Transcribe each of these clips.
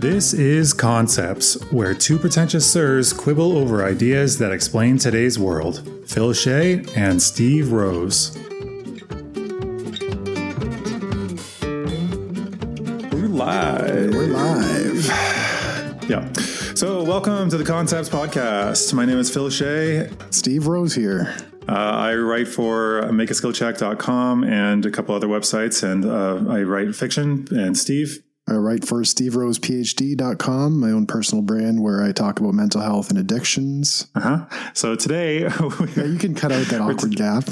This is Concepts, where two pretentious sirs quibble over ideas that explain today's world. Phil Shea and Steve Rose. We're live. We're live. Yeah. So, welcome to the Concepts Podcast. My name is Phil Shea. Steve Rose here. Uh, I write for makeaskillcheck.com and a couple other websites, and uh, I write fiction. And Steve, I write for steverosephd.com, my own personal brand where I talk about mental health and addictions. uh huh. So today, Yeah, you can cut out that awkward gap.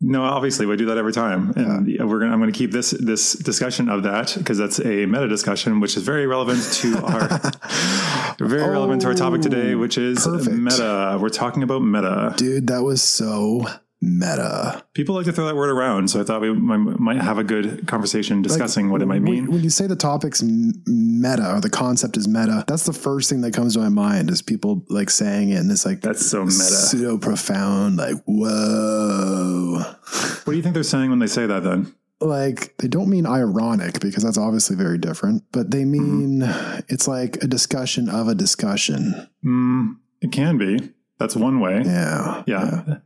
no, obviously we do that every time, and we're gonna. I'm going to keep this this discussion of that because that's a meta discussion, which is very relevant to our very relevant to our topic today, oh, which is perfect. meta. We're talking about meta. Dude, that was so meta. People like to throw that word around, so I thought we might, might have a good conversation discussing what it might mean. When you say the topic's meta or the concept is meta, that's the first thing that comes to my mind is people like saying it and it's like That's so meta. pseudo profound, like, whoa. What do you think they're saying when they say that? Then like they don't mean ironic because that's obviously very different, but they mean it's like a discussion of a discussion. mm, it can be. That's one way. Yeah. Yeah.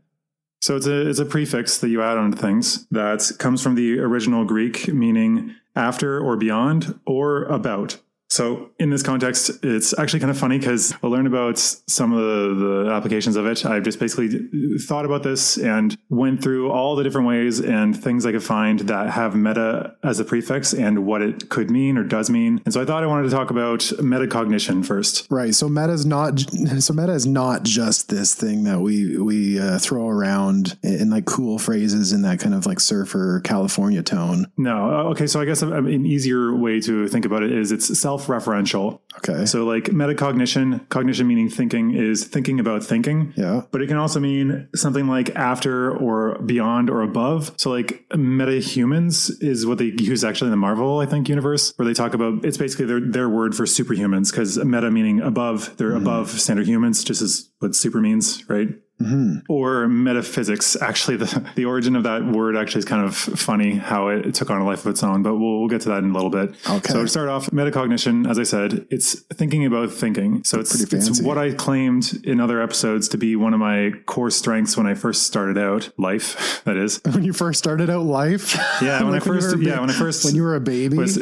So it's a it's a prefix that you add on to things that comes from the original Greek meaning after or beyond or about. So in this context, it's actually kind of funny because we'll learn about some of the, the applications of it. I've just basically thought about this and went through all the different ways and things I could find that have meta as a prefix and what it could mean or does mean. And so I thought I wanted to talk about metacognition first. Right. So meta is not so meta is not just this thing that we we uh, throw around in, like cool phrases in that kind of like surfer California tone. No, uh, okay. So I guess an easier way to think about it is it's self-referential. Okay. So like metacognition, cognition meaning thinking is thinking about thinking. yeah. But it can also mean something like after or beyond or above. So like metahumans is what they use actually in the Marvel, I think, universe, where they talk about it's basically their their word for superhumans because meta meaning above, they're mm-hmm. above standard humans, just as what super means, right? Hmm Or metaphysics. Actually, the, the origin of that word actually is kind of funny how it, took on a life of its own, but we'll, we'll get to that in a little bit. Okay. So to start off, metacognition, as I said, it's thinking about thinking. So it's, it's what I claimed in other episodes to be one of my core strengths when I first started out, life, that is. When you first started out life. Yeah, when I Like you first- a yeah, ba- when I first when you were a baby. Was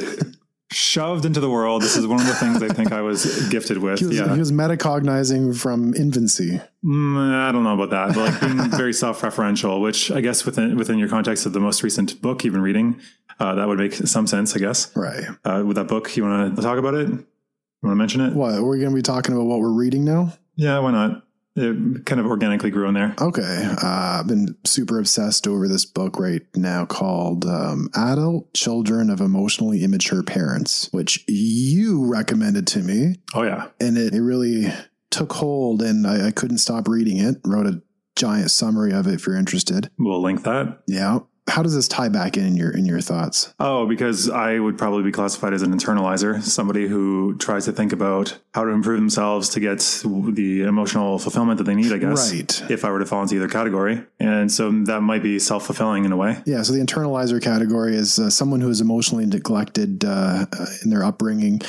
shoved into the world. This is one of the things I think I was gifted with. he was, yeah. he was metacognizing from infancy. Mm, I don't know about that, but like being very self-referential, which I guess within within your context of the most recent book you've been reading, uh, that would make some sense, I guess. Right. Uh, with that book, you want to talk about it? You want to mention it? What? We're going to be talking about what we're reading now? Yeah, why not? It kind of organically grew in there. Okay. Uh, I've been super obsessed over this book right now called um, Adult Children of Emotionally Immature Parents, which you recommended to me. Oh yeah, And it, it really took hold, and I, I couldn't stop reading it. Wrote a giant summary of it if you're interested. we'll link that. Yeah. How does this tie back in, in your in your thoughts? Oh, because I would probably be classified as an internalizer, somebody who tries to think about how to improve themselves to get the emotional fulfillment that they need, I guess. Right. If I were to fall into either category. And so that might be self fulfilling in a way. Yeah, so the internalizer category is uh, someone who is emotionally neglected uh, uh, in their upbringing,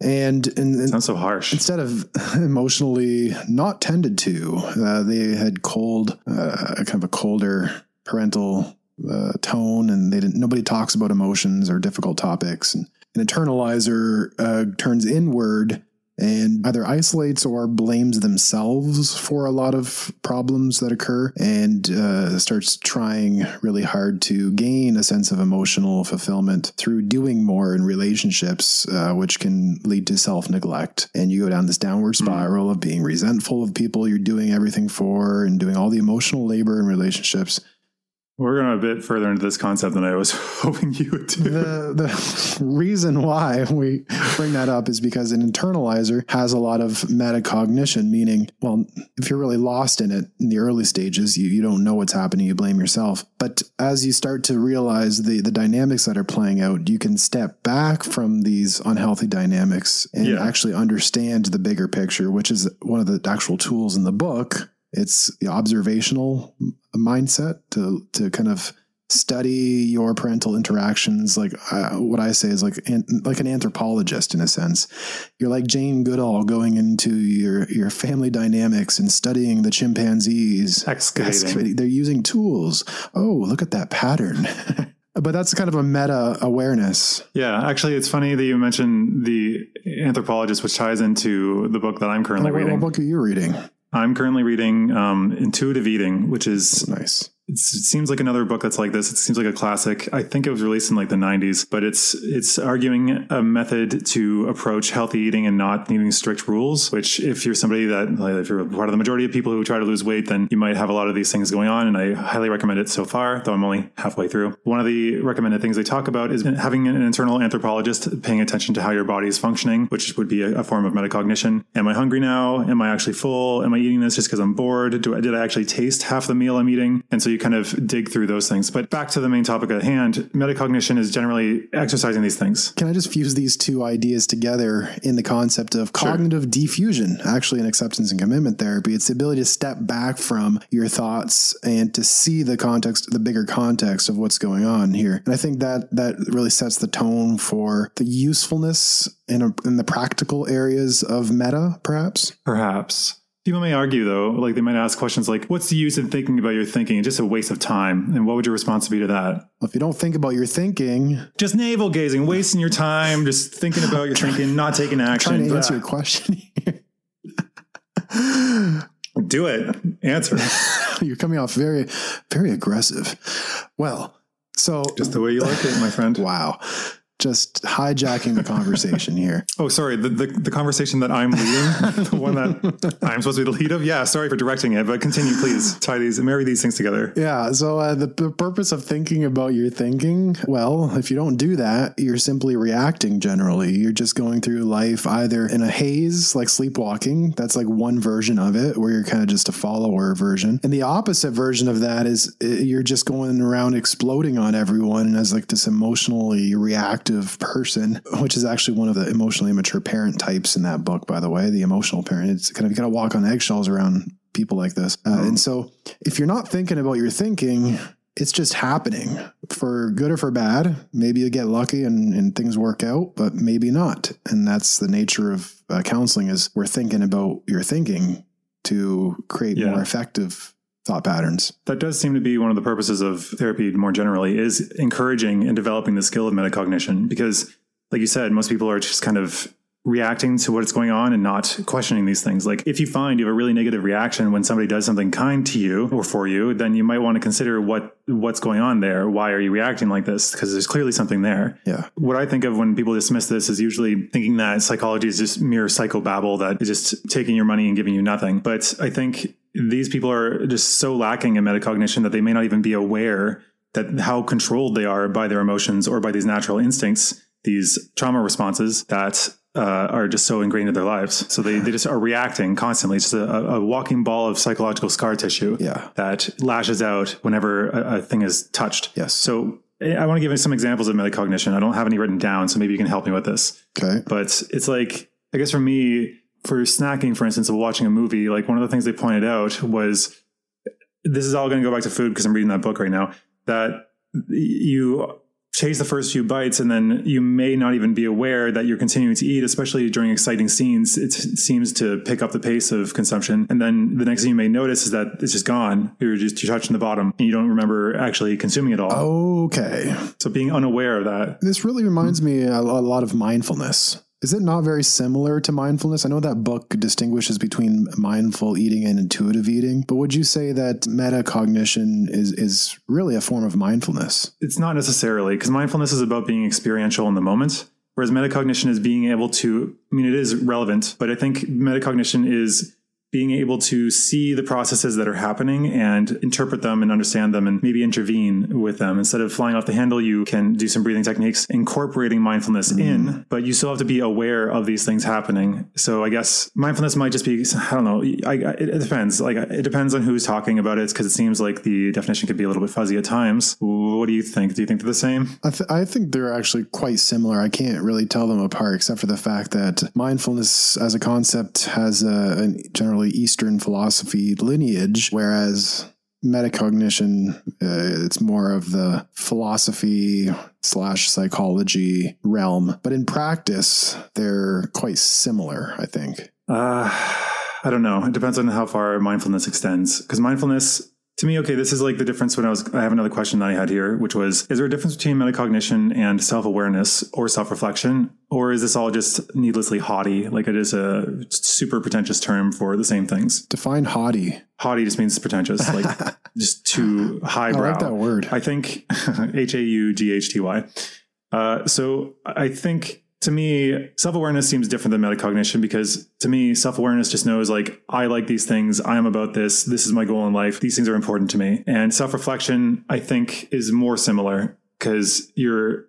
and, and, and Sounds so harsh. instead of emotionally not tended to, uh, they had cold, uh, kind of a colder parental uh, tone, and they didn't. Nobody talks about emotions or difficult topics. And an internalizer uh, turns inward and either isolates or blames themselves for a lot of problems that occur and uh, starts trying really hard to gain a sense of emotional fulfillment through doing more in relationships, uh, which can lead to self neglect. And you go down this downward spiral of being resentful of people you're doing everything for and doing all the emotional labor in relationships. We're going a bit further into this concept than I was hoping you would do. the the reason why we bring that up is because an internalizer has a lot of metacognition, meaning, well, if you're really lost in it in the early stages, you, you don't know what's happening, you blame yourself. But as you start to realize the, the dynamics that are playing out, you can step back from these unhealthy dynamics and Yeah. actually understand the bigger picture, which is one of the actual tools in the book. It's the observational mindset to to kind of study your parental interactions. Like uh, what I say is like an, like an anthropologist in a sense. You're like Jane Goodall going into your your family dynamics and studying the chimpanzees. Excavating. Excavating. They're using tools. Oh, look at that pattern. but that's kind of a meta awareness. Yeah, actually, it's funny that you mentioned the anthropologist, which ties into the book that I'm currently Oh, reading. what book are you reading? I'm currently reading um, Intuitive Eating, which is Nice. It seems like another book that's like this. It seems like a classic. I think it was released in like the 90s, but it's it's arguing a method to approach healthy eating and not needing strict rules. Which, if you're somebody that like, if you're part of the majority of people who try to lose weight, then you might have a lot of these things going on. And I highly recommend it so far, though I'm only halfway through. One of the recommended things they talk about is having an internal anthropologist paying attention to how your body is functioning, which would be a, a form of metacognition. Am I hungry now? Am I actually full? Am I eating this just because I'm bored? Do I, did I actually taste half the meal I'm eating? And so you kind of dig through those things. But back to the main topic at hand, metacognition is generally exercising these things. Can I just fuse these two ideas together in the concept of cognitive defusion, actually in acceptance and commitment therapy? It's the ability to step back from your thoughts and to see the context, the bigger context of what's going on here. And I think that that really sets the tone for the usefulness in, a, in the practical areas of meta, perhaps. Perhaps. People may argue, though, like they might ask questions like, what's the use in thinking about your thinking? It's just a waste of time. And what would your response be to that? Well, if you don't think about your thinking, Just navel gazing, wasting your time, just thinking about your thinking, not taking action. trying to answer your question here. Do it. Answer. You're coming off very, very aggressive. Well, so Just the way you like it, my friend. wow, just hijacking the conversation here. Oh, sorry. The, the, the conversation that I'm leading, the one that I'm supposed to be the lead of. Yeah, sorry for directing it, but continue, please. Tie these, marry these things together. Yeah. So uh, the, the purpose of thinking about your thinking, well, if you don't do that, you're simply reacting. Generally, you're just going through life either in a haze, like sleepwalking. That's like one version of it, where you're kind of just a follower version. And the opposite version of that is uh, you're just going around exploding on everyone as like this emotionally reactive person, which is actually one of the emotionally immature parent types in that book, by the way. The emotional parent. It's kind of you got to walk on eggshells around people like this. Uh, and so if you're not thinking about your thinking, it's just happening for good or for bad. Maybe you get lucky and, and things work out, but maybe not. And that's the nature of uh, counseling is we're thinking about your thinking to create Yeah. more effective thought patterns. That does seem to be one of the purposes of therapy more generally is encouraging and developing the skill of metacognition because like you said most people are just kind of reacting to what's going on and not questioning these things like if you find you have a really negative reaction when somebody does something kind to you or for you then you might want to consider what what's going on there why are you reacting like this because there's clearly something there Yeah. what I think of when people dismiss this is usually thinking that psychology is just mere psychobabble that is just taking your money and giving you nothing. But I think these people are just so lacking in metacognition that they may not even be aware that how controlled they are by their emotions or by these natural instincts, these trauma responses that uh, are just so ingrained in their lives. So they, they just are reacting constantly. It's just a, a walking ball of psychological scar tissue Yeah. that lashes out whenever a, a thing is touched. Yes. So I want to give you some examples of metacognition. I don't have any written down, so maybe you can help me with this. Okay. But it's like, I guess for me, for snacking, for instance, of watching a movie, like one of the things they pointed out was this is all going to go back to food because I'm reading that book right now. That you chase the first few bites and then you may not even be aware that you're continuing to eat, especially during exciting scenes. It seems to pick up the pace of consumption. And then the next thing you may notice is that it's just gone. You're just, you're touching the bottom and you don't remember actually consuming it all. Okay. So being unaware of that. This really reminds me a, a lot of mindfulness. Is it not very similar to mindfulness? I know that book distinguishes between mindful eating and intuitive eating, but would you say that metacognition is is really a form of mindfulness? It's not necessarily because mindfulness is about being experiential in the moment. Whereas metacognition is being able to, I mean, it is relevant, but I think metacognition is being able to see the processes that are happening and interpret them and understand them and maybe intervene with them. Instead of flying off the handle, you can do some breathing techniques, incorporating mindfulness mm-hmm. in, but you still have to be aware of these things happening. So I guess mindfulness might just be, I don't know, I, I, it depends. Like it depends on who's talking about it because it seems like the definition could be a little bit fuzzy at times. What do you think? Do you think they're the same? I, th- I think they're actually quite similar. I can't really tell them apart, except for the fact that mindfulness as a concept has a, a generally Eastern philosophy lineage, whereas metacognition, uh, it's more of the philosophy slash psychology realm. But in practice, they're quite similar, I think. Uh, I don't know. It depends on how far mindfulness extends. Because mindfulness to me, okay, this is like the difference when I was, I have another question that I had here, which was, is there a difference between metacognition and self awareness or self reflection? Or is this all just needlessly haughty? Like it is a super pretentious term for the same things? Define haughty. Haughty just means pretentious, like just too highbrow. I like that word. I think H A U G H T Y. Uh, so I think to me, self awareness seems different than metacognition because to me, self awareness just knows like, I like these things. I am about this. This is my goal in life. These things are important to me. And self reflection, I think, is more similar because you're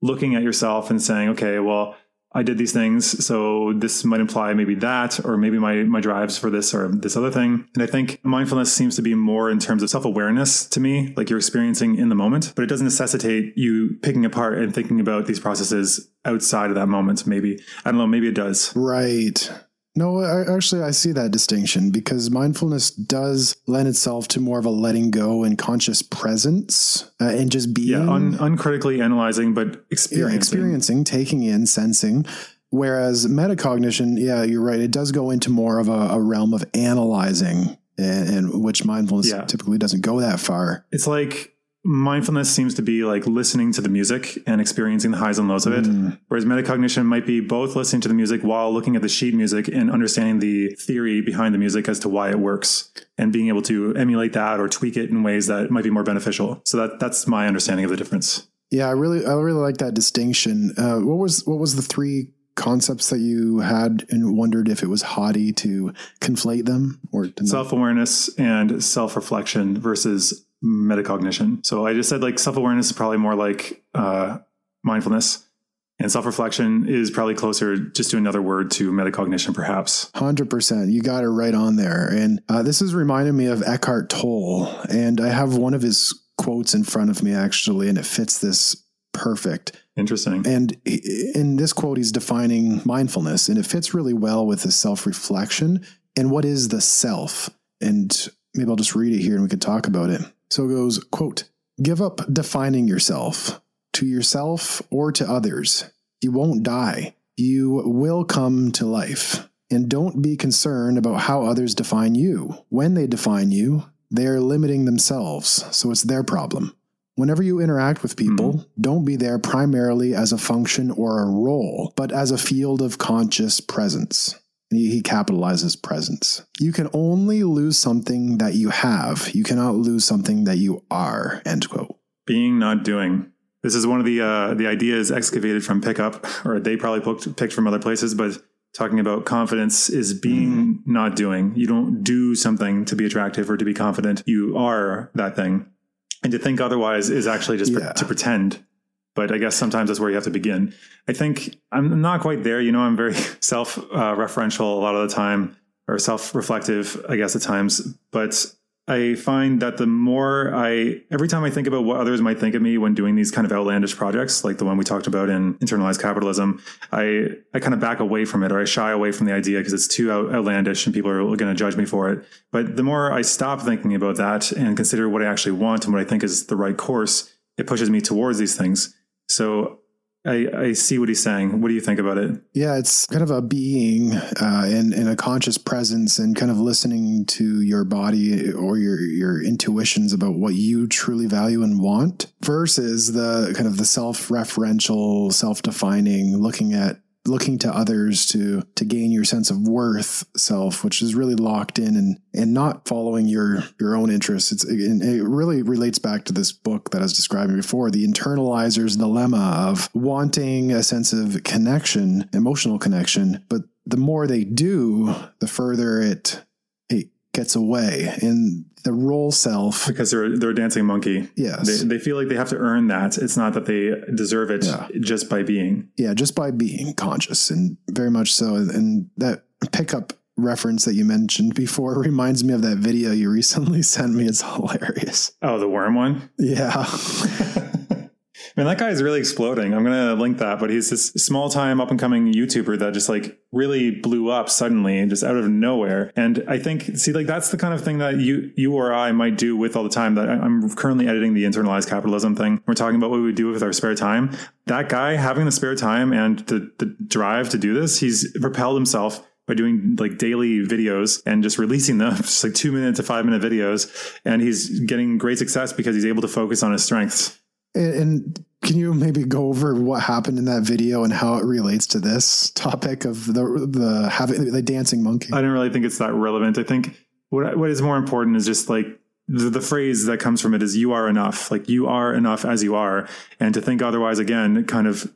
looking at yourself and saying, okay, well, I did these things, so this might imply maybe that, or maybe my my drives for this or this other thing. And I think mindfulness seems to be more in terms of self awareness to me, like you're experiencing in the moment, but it doesn't necessitate you picking apart and thinking about these processes outside of that moment. Maybe I don't know. Maybe it does. Right. No, I, actually, I see that distinction because mindfulness does lend itself to more of a letting go and conscious presence uh, and just being. Yeah, un- uncritically analyzing, but experiencing. Yeah, experiencing, taking in, sensing. Whereas metacognition, yeah, you're right. It does go into more of a, a realm of analyzing, and, and which mindfulness yeah. typically doesn't go that far. It's like mindfulness seems to be like listening to the music and experiencing the highs and lows of it. Mm. Whereas metacognition might be both listening to the music while looking at the sheet music and understanding the theory behind the music as to why it works and being able to emulate that or tweak it in ways that might be more beneficial. So that that's my understanding of the difference. Yeah, I really I really like that distinction. Uh, what was what was the three concepts that you had and wondered if it was haughty to conflate them or self-awareness and self-reflection versus metacognition. So I just said like self awareness is probably more like uh, mindfulness. And self reflection is probably closer just to another word to metacognition, perhaps. 100%. You got it right on there. And uh, this is reminding me of Eckhart Tolle. And I have one of his quotes in front of me, actually, and it fits this perfect. Interesting. And in this quote, he's defining mindfulness, and it fits really well with the self reflection and what is the self. And maybe I'll just read it here and we could talk about it. So it goes, quote, give up defining yourself to yourself or to others. You won't die. You will come to life. And don't be concerned about how others define you. When they define you, they are limiting themselves, so it's their problem. Whenever you interact with people, mm-hmm. don't be there primarily as a function or a role, but as a field of conscious presence he, he capitalizes presence. You can only lose something that you have. You cannot lose something that you are. End quote. Being, not doing. This is one of the uh, the ideas excavated from pickup, or they probably picked, picked from other places, but talking about confidence is being, mm. not doing. You don't do something to be attractive or to be confident. You are that thing. And to think otherwise is actually just yeah. pre- to pretend but I guess sometimes that's where you have to begin. I think I'm not quite there. You know, I'm very self uh, referential a lot of the time or self reflective, I guess, at times. But I find that the more I, every time I think about what others might think of me when doing these kind of outlandish projects, like the one we talked about in internalized capitalism, I, I kind of back away from it or I shy away from the idea because it's too out, outlandish and people are going to judge me for it. But the more I stop thinking about that and consider what I actually want and what I think is the right course, it pushes me towards these things. So I, I see what he's saying. What do you think about it? Yeah, it's kind of a being uh, and, and a conscious presence and kind of listening to your body or your, your intuitions about what you truly value and want versus the kind of the self referential, self defining, looking at looking to others to to gain your sense of worth self which is really locked in and and not following your your own interests. It's it really relates back to this book that I was describing before the internalizer's dilemma of wanting a sense of connection emotional connection. But the more they do the further it it gets away. And the role self because they're they're a dancing monkey. Yes, they, they feel like they have to earn that. It's not that they deserve it yeah. just by being. Yeah, just by being conscious, and very much so. And that pickup reference that you mentioned before reminds me of that video you recently sent me. It's hilarious. Oh, the worm one. Yeah. Man, that guy is really exploding. I'm gonna link that, but he's this small time up and coming YouTuber that just like really blew up suddenly, just out of nowhere. And I think, see, like that's the kind of thing that you you or I might do with all the time. That I'm currently editing the internalized capitalism thing. We're talking about what we do with our spare time. That guy having the spare time and the the drive to do this, he's propelled himself by doing like daily videos and just releasing them, just like two minute to five minute videos. And he's getting great success because he's able to focus on his strengths. And, and can you maybe go over what happened in that video and how it relates to this topic of the the having the dancing monkey? I don't really think it's that relevant. I think what what is more important is just like the, the phrase that comes from it is "you are enough." Like you are enough as you are, and to think otherwise again kind of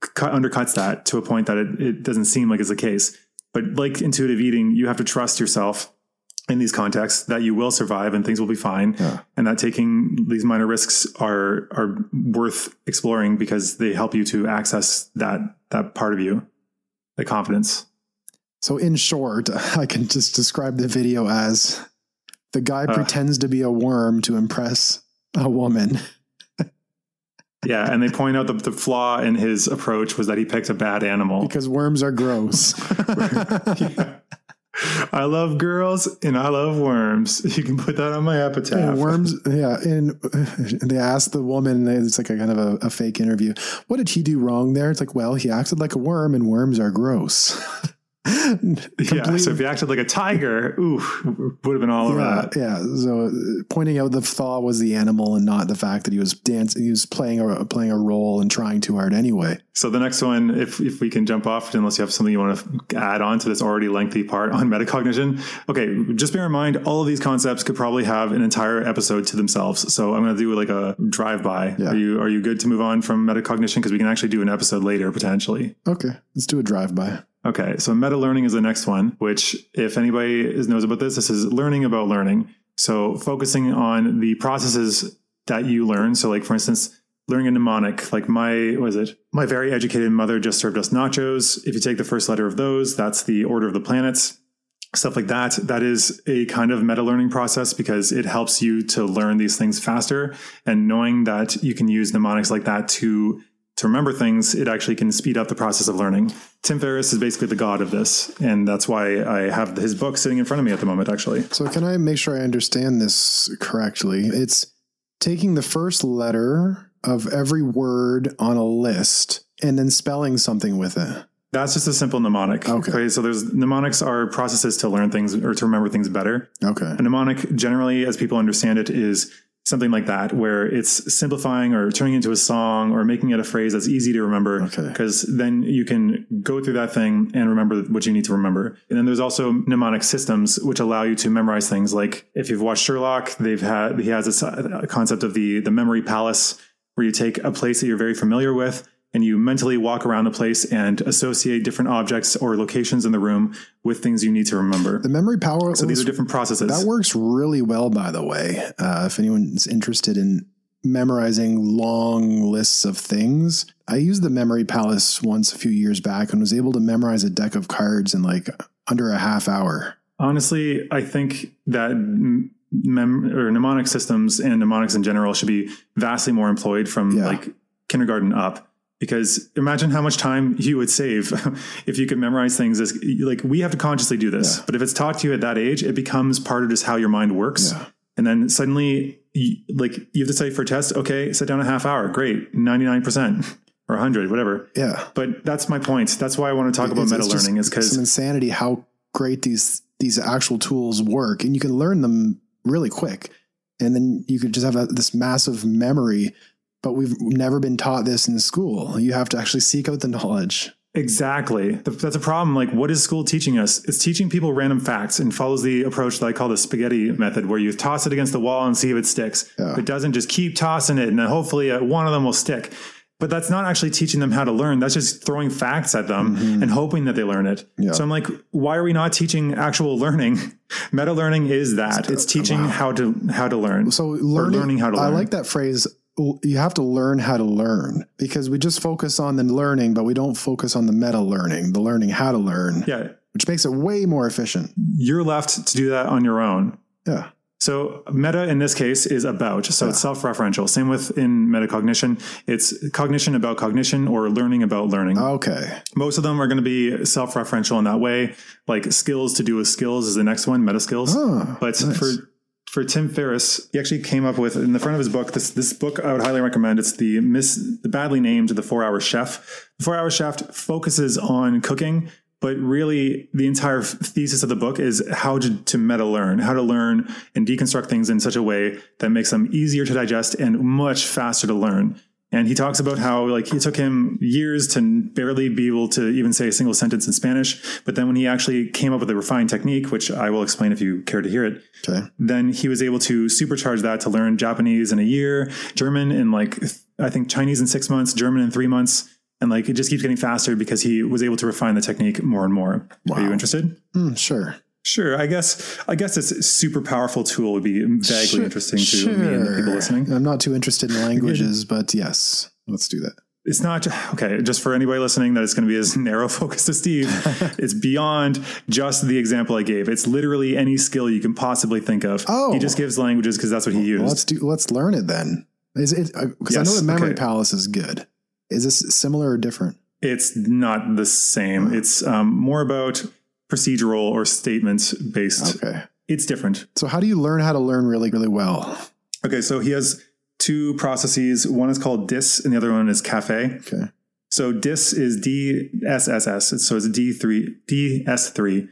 cut, undercuts that to a point that it, it doesn't seem like it's the case. But like intuitive eating, you have to trust yourself in these contexts that you will survive and things will be fine Yeah. and that taking these minor risks are are worth exploring because they help you to access that that part of you the confidence So, in short, I can just describe the video as the guy Uh. pretends to be a worm to impress a woman. yeah and they point out that the flaw in his approach was that he picked a bad animal because worms are gross. Yeah. I love girls and I love worms. You can put that on my epitaph. Worms, yeah. And they asked the woman, it's like a kind of a, a fake interview. What did he do wrong there? It's like, well, he acted like a worm, and worms are gross. Yeah, so if he acted like a tiger, ooh, would have been all over yeah, that. yeah. So uh, pointing out the flaw was the animal and not the fact that he was dancing, he was playing a playing a role and trying too hard anyway. So the next one, if if we can jump off, unless you have something you want to add on to this already lengthy part on metacognition. Okay, just bear in mind, all of these concepts could probably have an entire episode to themselves. So I'm going to do like a drive by. Yeah. Are you are you good to move on from metacognition because we can actually do an episode later potentially. Okay, let's do a drive by. Okay, so meta learning is the next one, which, if anybody knows about this, this is learning about learning. So, focusing on the processes that you learn. So, like for instance, learning a mnemonic, like my, was it? My very educated mother just served us nachos. If you take the first letter of those, that's the order of the planets. Stuff like that. That is a kind of meta learning process because it helps you to learn these things faster. And knowing that you can use mnemonics like that to to remember things, it actually can speed up the process of learning. Tim Ferriss is basically the god of this, and that's why I have his book sitting in front of me at the moment. Actually, So can I make sure I understand this correctly? It's taking the first letter of every word on a list and then spelling something with it. that's just a simple mnemonic. Okay. so there's mnemonics are processes to learn things or to remember things better. Okay. A mnemonic, generally, as people understand it, is something like that, where it's simplifying or turning into a song or making it a phrase that's easy to remember. Okay. Because then you can go through that thing and remember what you need to remember. And then there's also mnemonic systems which allow you to memorize things. Like if you've watched Sherlock, they've had he has this uh, concept of the the memory palace, where you take a place that you're very familiar with. And you mentally walk around the place and associate different objects or locations in the room with things you need to remember. The memory power. So these are different processes. That works really well, by the way. Uh, if anyone's interested in memorizing long lists of things, I used the Memory Palace once a few years back and was able to memorize a deck of cards in like under a half hour. Honestly, I think that m- mem- or mnemonic systems and mnemonics in general should be vastly more employed from Yeah. like kindergarten up. Because imagine how much time you would save if you could memorize things as like we have to consciously do this. Yeah. But if it's taught to you at that age, it becomes part of just how your mind works. Yeah. And then suddenly, you, like you have to study for a test. Okay, sit down a half hour. Great, ninety nine percent or hundred, whatever. Yeah. But that's my point. That's why I want to talk about meta learning is because insanity how great these these actual tools work, and you can learn them really quick, and then you could just have a, this massive memory. But we've never been taught this in school. You have to actually seek out the knowledge. Exactly. That's a problem. Like, what is school teaching us? It's teaching people random facts and follows the approach that I call the spaghetti method, where you toss it against the wall and see if it sticks. Yeah. If it doesn't, just keep tossing it, and then hopefully uh, one of them will stick. But that's not actually teaching them how to learn. That's just throwing facts at them and hoping that they learn it. Mm-hmm. Yeah. So I'm like, why are we not teaching actual learning? Meta learning is that. It's teaching how to how to learn. So learning, learning how to learn. I like that phrase. You have to learn how to learn because we just focus on the learning, but we don't focus on the meta learning, the learning how to learn, yeah, which makes it way more efficient. you're left to do that on your own. Yeah. So meta in this case is about. So it's self-referential. Same with in metacognition. It's cognition about cognition or learning about learning. Okay. Most of them are going to be self-referential in that way. Like skills to do with skills is the next one, meta skills. Oh, but nice. for for Tim Ferriss, he actually came up with in the front of his book. This this book I would highly recommend. It's the mis the badly named the Four Hour Chef. The Four Hour Chef focuses on cooking, but really the entire thesis of the book is how to, to meta learn, how to learn and deconstruct things in such a way that makes them easier to digest and much faster to learn. And he talks about how like it took him years to barely be able to even say a single sentence in Spanish. But then when he actually came up with a refined technique, which I will explain if you care to hear it, Okay. then he was able to supercharge that to learn Japanese in a year, German in like I think Chinese in six months, German in three months, and like it just keeps getting faster because he was able to refine the technique more and more. Are you interested? Hmm, sure. Sure. I guess I guess this super powerful tool would be vaguely Sure, interesting to me and the people listening. I'm not too interested in languages, but yes, let's do that. It's not okay. Just for anybody listening, that it's going to be as narrow focused as Steve. it's beyond just the example I gave. It's literally any skill you can possibly think of. Oh. he just gives languages because that's what he used. Well, let's do. Let's learn it then. Is it? Because I know Yes, the Memory okay. Palace is good. Is this similar or different? It's not the same. It's um, more about procedural or statement based. Okay. It's different. So how do you learn how to learn really, really well? Okay, so he has two processes. One is called DIS, and the other one is CAFE. Okay. So DIS is DSSS. So it's D3, DS3,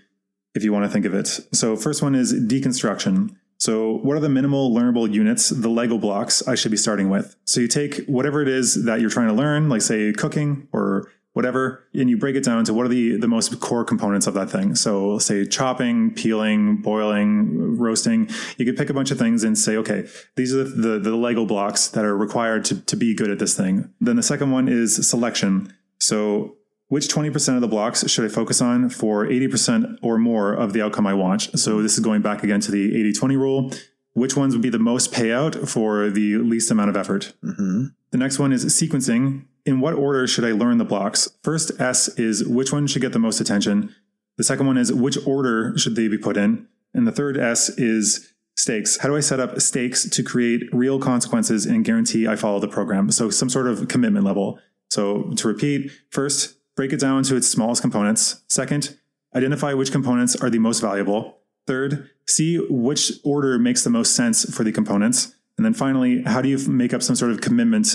if you want to think of it. So first one is deconstruction. So what are the minimal learnable units, the Lego blocks I should be starting with? So you take whatever it is that you're trying to learn, like say cooking or whatever, and you break it down to what are the, the most core components of that thing. So say chopping, peeling, boiling, roasting. You could pick a bunch of things and say, okay, these are the, the, the Lego blocks that are required to, to be good at this thing. Then the second one is selection. So which 20% of the blocks should I focus on for 80% or more of the outcome I want? So this is going back again to the 80 20 rule. Which ones would be the most payout for the least amount of effort? hmm The next one is sequencing. In what order should I learn the blocks? First S is which one should get the most attention. The second one is which order should they be put in? And the third S is stakes. How do I set up stakes to create real consequences and guarantee I follow the program? So some sort of commitment level. So to repeat, first, break it down to its smallest components. Second, identify which components are the most valuable. Third, see which order makes the most sense for the components. And then finally, how do you make up some sort of commitment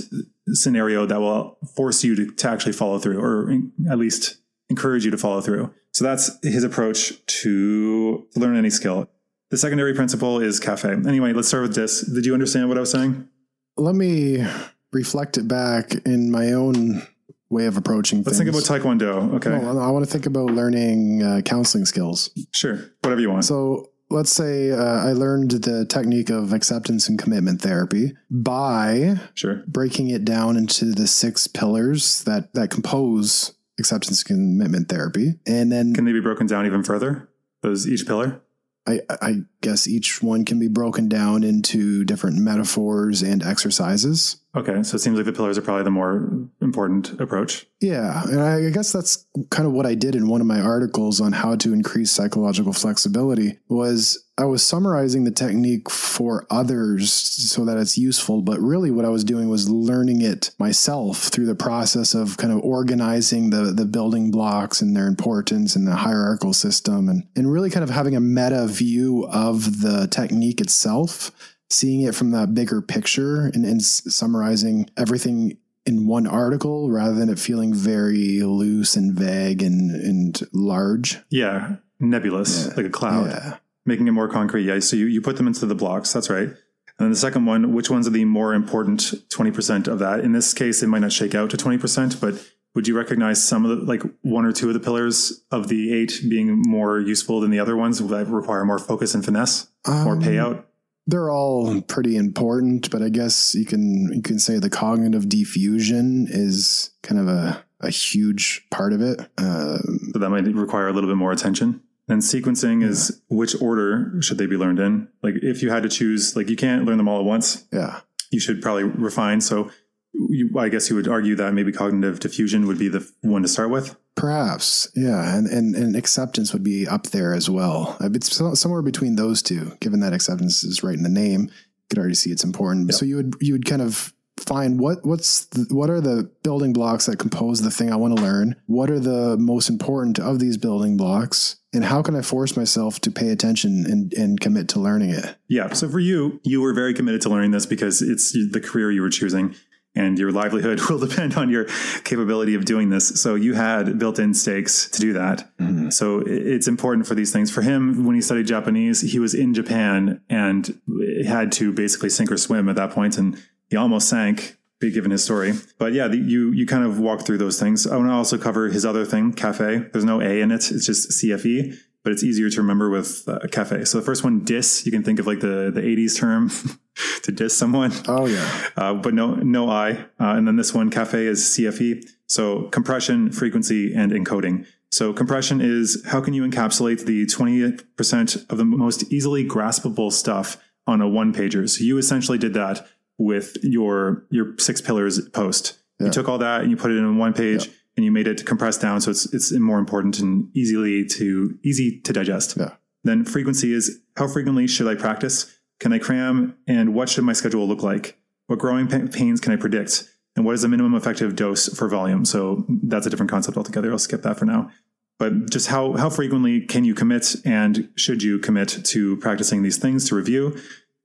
scenario that will force you to, to actually follow through or in- at least encourage you to follow through? So that's his approach to learn any skill. The secondary principle is cafe. Anyway, let's start with this. Did you understand what I was saying? Let me reflect it back in my own way of approaching Let's things. think about Taekwondo. Okay. Well, I want to think about learning uh, counseling skills. sure. Whatever you want. So let's say uh, I learned the technique of acceptance and commitment therapy by sure. breaking it down into the six pillars that that compose acceptance and commitment therapy, and then Can they be broken down even further? Those each pillar? I, I guess each one can be broken down into different metaphors and exercises. Okay. So it seems like the pillars are probably the more important approach. Yeah, and I guess that's kind of what I did in one of my articles on how to increase psychological flexibility was I was summarizing the technique for others so that it's useful, but really what I was doing was learning it myself through the process of kind of organizing the the building blocks and their importance and the hierarchical system and and really kind of having a meta view of the technique itself seeing it from that bigger picture and, and summarizing everything in one article rather than it feeling very loose and vague and, and large. Yeah. Nebulous, Yeah. like a cloud. Yeah. making it more concrete. Yeah. So you, you put them into the blocks. That's right. And then the second one, which ones are the more important 20% of that? In this case, it might not shake out to 20%, but would you recognize some of the, like one or two of the pillars of the eight being more useful than the other ones that require more focus and finesse, more Um, payout? They're all pretty important, but I guess you can you can say the cognitive defusion is kind of a, a huge part of it. Um, So that might require a little bit more attention. And sequencing is which order should they be learned in? Like if you had to choose, like you can't learn them all at once. yeah. You should probably refine. So you, I guess you would argue that maybe cognitive defusion would be the one to start with. Perhaps, yeah, and, and and acceptance would be up there as well. Uh, It's so- somewhere between those two. Given that acceptance is right in the name, you could already see it's important. Yep. So you would you would kind of find what what's the, what are the building blocks that compose the thing I want to learn. What are the most important of these building blocks, and how can I force myself to pay attention and and commit to learning it? Yeah. So for you, you were very committed to learning this because it's the career you were choosing and your livelihood will depend on your capability of doing this. So you had built in stakes to do that. So it's important for these things. For him, when he studied Japanese, he was in Japan and had to basically sink or swim at that point, and he almost sank. Given his story, but yeah, the, you you kind of walk through those things. I want to also cover his other thing, cafe. There's no A in it; it's just CFE, but it's easier to remember with uh, cafe. So the first one, dis, you can think of like the the '80s term to diss someone Oh yeah, uh, but no no I. Uh, and then this one, cafe, is CFE. So compression, frequency, and encoding. So compression is how can you encapsulate the 20% of the most easily graspable stuff on a one pager. So you essentially did that with your your six pillars post. Yeah. You took all that and you put it in one page and you made it compressed down so it's it's more important and easily to easy to digest. Yeah. Then frequency is how frequently should I practice? Can I cram? And what should my schedule look like? What growing pains can I predict? And what is the minimum effective dose for volume? So that's a different concept altogether. I'll skip that for now. But just how, how frequently can you commit and should you commit to practicing these things to review?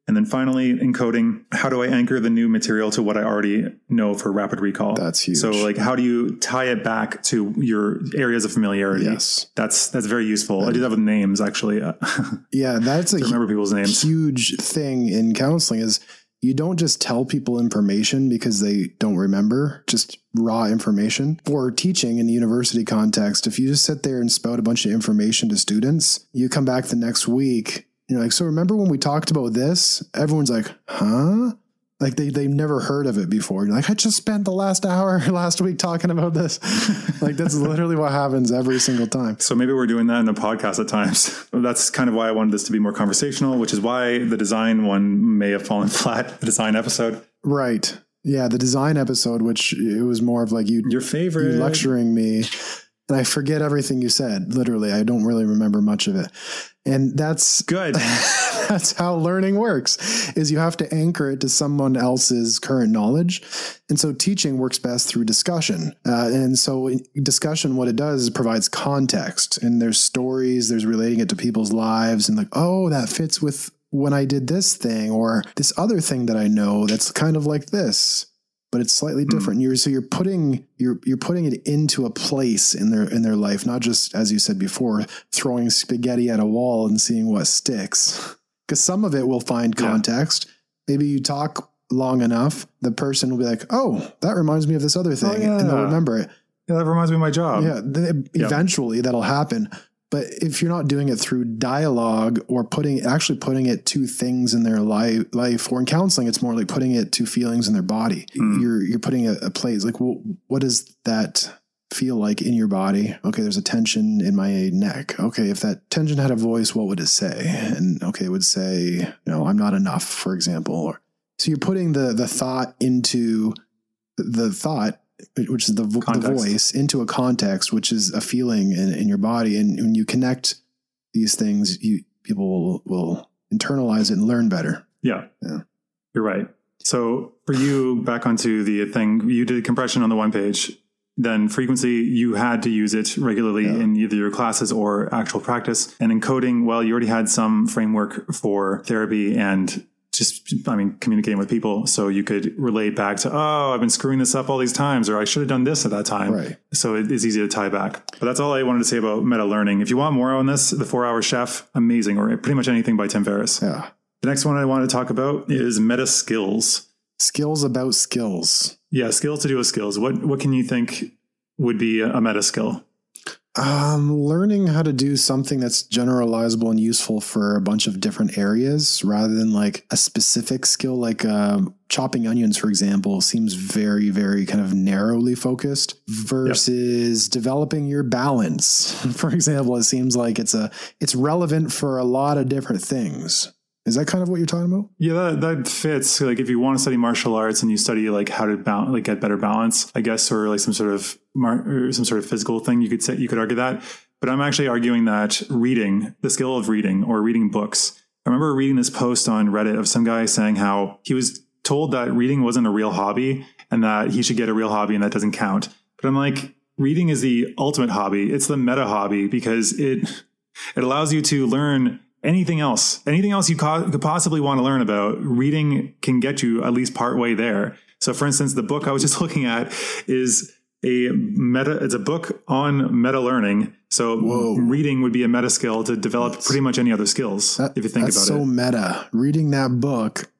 And then finally, encoding, how do I anchor the new material to what I already know for rapid recall? That's huge. So like how do you tie it back to your areas of familiarity? yes, That's that's very useful. I do that with names actually. Yeah. That's a remember people's names. huge thing in counseling is you don't just tell people information because they don't remember just raw information or teaching in the university context if you just sit there and spout a bunch of information to students you come back the next week you're like so remember when we talked about this? Everyone's like huh? Like they, they've never heard of it before. You're like i just spent the last hour last week talking about this. Like that's literally what happens every single time. So maybe we're doing that in the podcast at times. That's kind of why I wanted this to be more conversational, which is why the design one may have fallen flat, the design episode. right. Yeah the design episode which it was more of like you Your favorite. you lecturing me and I forget everything you said. Literally, I don't really remember much of it. And that's Good. that's how learning works is you have to anchor it to someone else's current knowledge and so teaching works best through discussion uh, and so discussion what it does is provides context and there's stories there's relating it to people's lives and like oh that fits with when i did this thing or this other thing that i know that's kind of like this but it's slightly hmm. different. You're so you're putting you're you're putting it into a place in their in their life, not just as you said before, throwing spaghetti at a wall and seeing what sticks. Because some of it will find Yeah. context. Maybe you talk long enough, the person will be like, "Oh, that reminds me of this other oh, thing," and they'll remember it. Yeah, that reminds me of my job. yeah, th- Yeah. eventually that'll happen. But if you're not doing it through dialogue or putting actually putting it to things in their life, life or in counseling, it's more like putting it to feelings in their body. Hmm. You're you're putting a, a place like well, what does that feel like in your body? Okay, there's a tension in my neck. Okay, if that tension had a voice, what would it say? And okay, it would say, "No, I'm not enough," for example. Or so you're putting the the thought into the thought which is the, vo- the voice into a context which is a feeling in, in your body and when you connect these things you people will, will internalize it and learn better Yeah. Yeah. You're right. So for you, back onto the thing, you did compression on the one page. Then frequency, you had to use it regularly Yeah. in either your classes or actual practice. And encoding, well, you already had some framework for therapy and just, I mean, communicating with people. So you could relate back to, oh, I've been screwing this up all these times, or I should have done this at that time. right So it is easy to tie back. But that's all I wanted to say about meta learning. If you want more on this, The Four Hour Chef, amazing, or pretty much anything by Tim Ferriss. yeah The next one I want to talk about is meta skills. skills about skills Yeah, skills to do with skills. What what can you think would be a meta skill? Um, learning how to do something that's generalizable and useful for a bunch of different areas rather than like a specific skill like um, chopping onions for example seems very very kind of narrowly focused versus developing your balance for example it seems like it's a it's relevant for a lot of different things Is that kind of what you're talking about? Yeah, that, that fits. Like if you want to study martial arts and you study like how to balance, like get better balance, I guess, or like some sort of mar- or some sort of physical thing, you could say you could argue that. But I'm actually arguing that reading, the skill of reading or reading books. I remember reading this post on Reddit of some guy saying how he was told that reading wasn't a real hobby and that he should get a real hobby and that doesn't count. But I'm like, reading is the ultimate hobby. It's the meta hobby because it it allows you to learn anything else, anything else you co- could possibly want to learn about. Reading can get you at least part way there. So, for instance, the book I was just looking at is a meta. It's a book on meta learning. So, Whoa. reading would be a meta skill to develop pretty much any other skills. That- if you think that's about so it. So meta. Reading that book,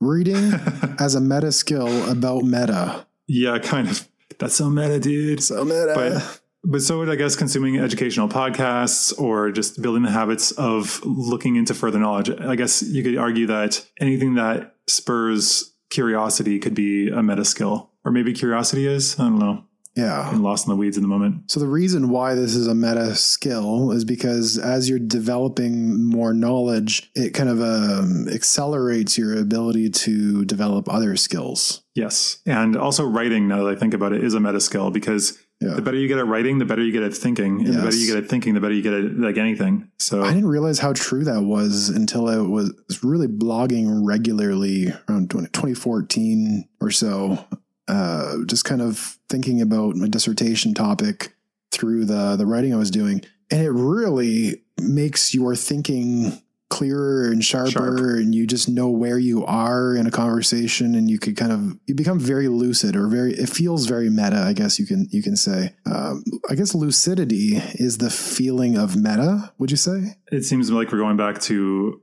reading as a meta skill about meta. Yeah, kind of. That's so meta, dude. So meta. but but so would I guess consuming educational podcasts or just building the habits of looking into further knowledge. I guess you could argue that anything that spurs curiosity could be a meta skill, or maybe curiosity is. I don't know. Yeah. I'm lost in the weeds in the moment. So the reason why this is a meta skill is because as you're developing more knowledge, it kind of um, accelerates your ability to develop other skills. Yes, and also writing. Now that I think about it, is a meta skill because Yeah. the better you get at writing, the better you get at thinking, and the better you get at thinking, the better you get at like anything. So I didn't realize how true that was until I was really blogging regularly around 20, 2014 or so. Uh, just kind of thinking about my dissertation topic through the the writing I was doing, and it really makes your thinking clearer and sharper, Sharp. and you just know where you are in a conversation, and you could kind of you become very lucid or very. It feels very meta, I guess you can you can say. Um, I guess lucidity is the feeling of meta. Would you say? it seems like we're going back to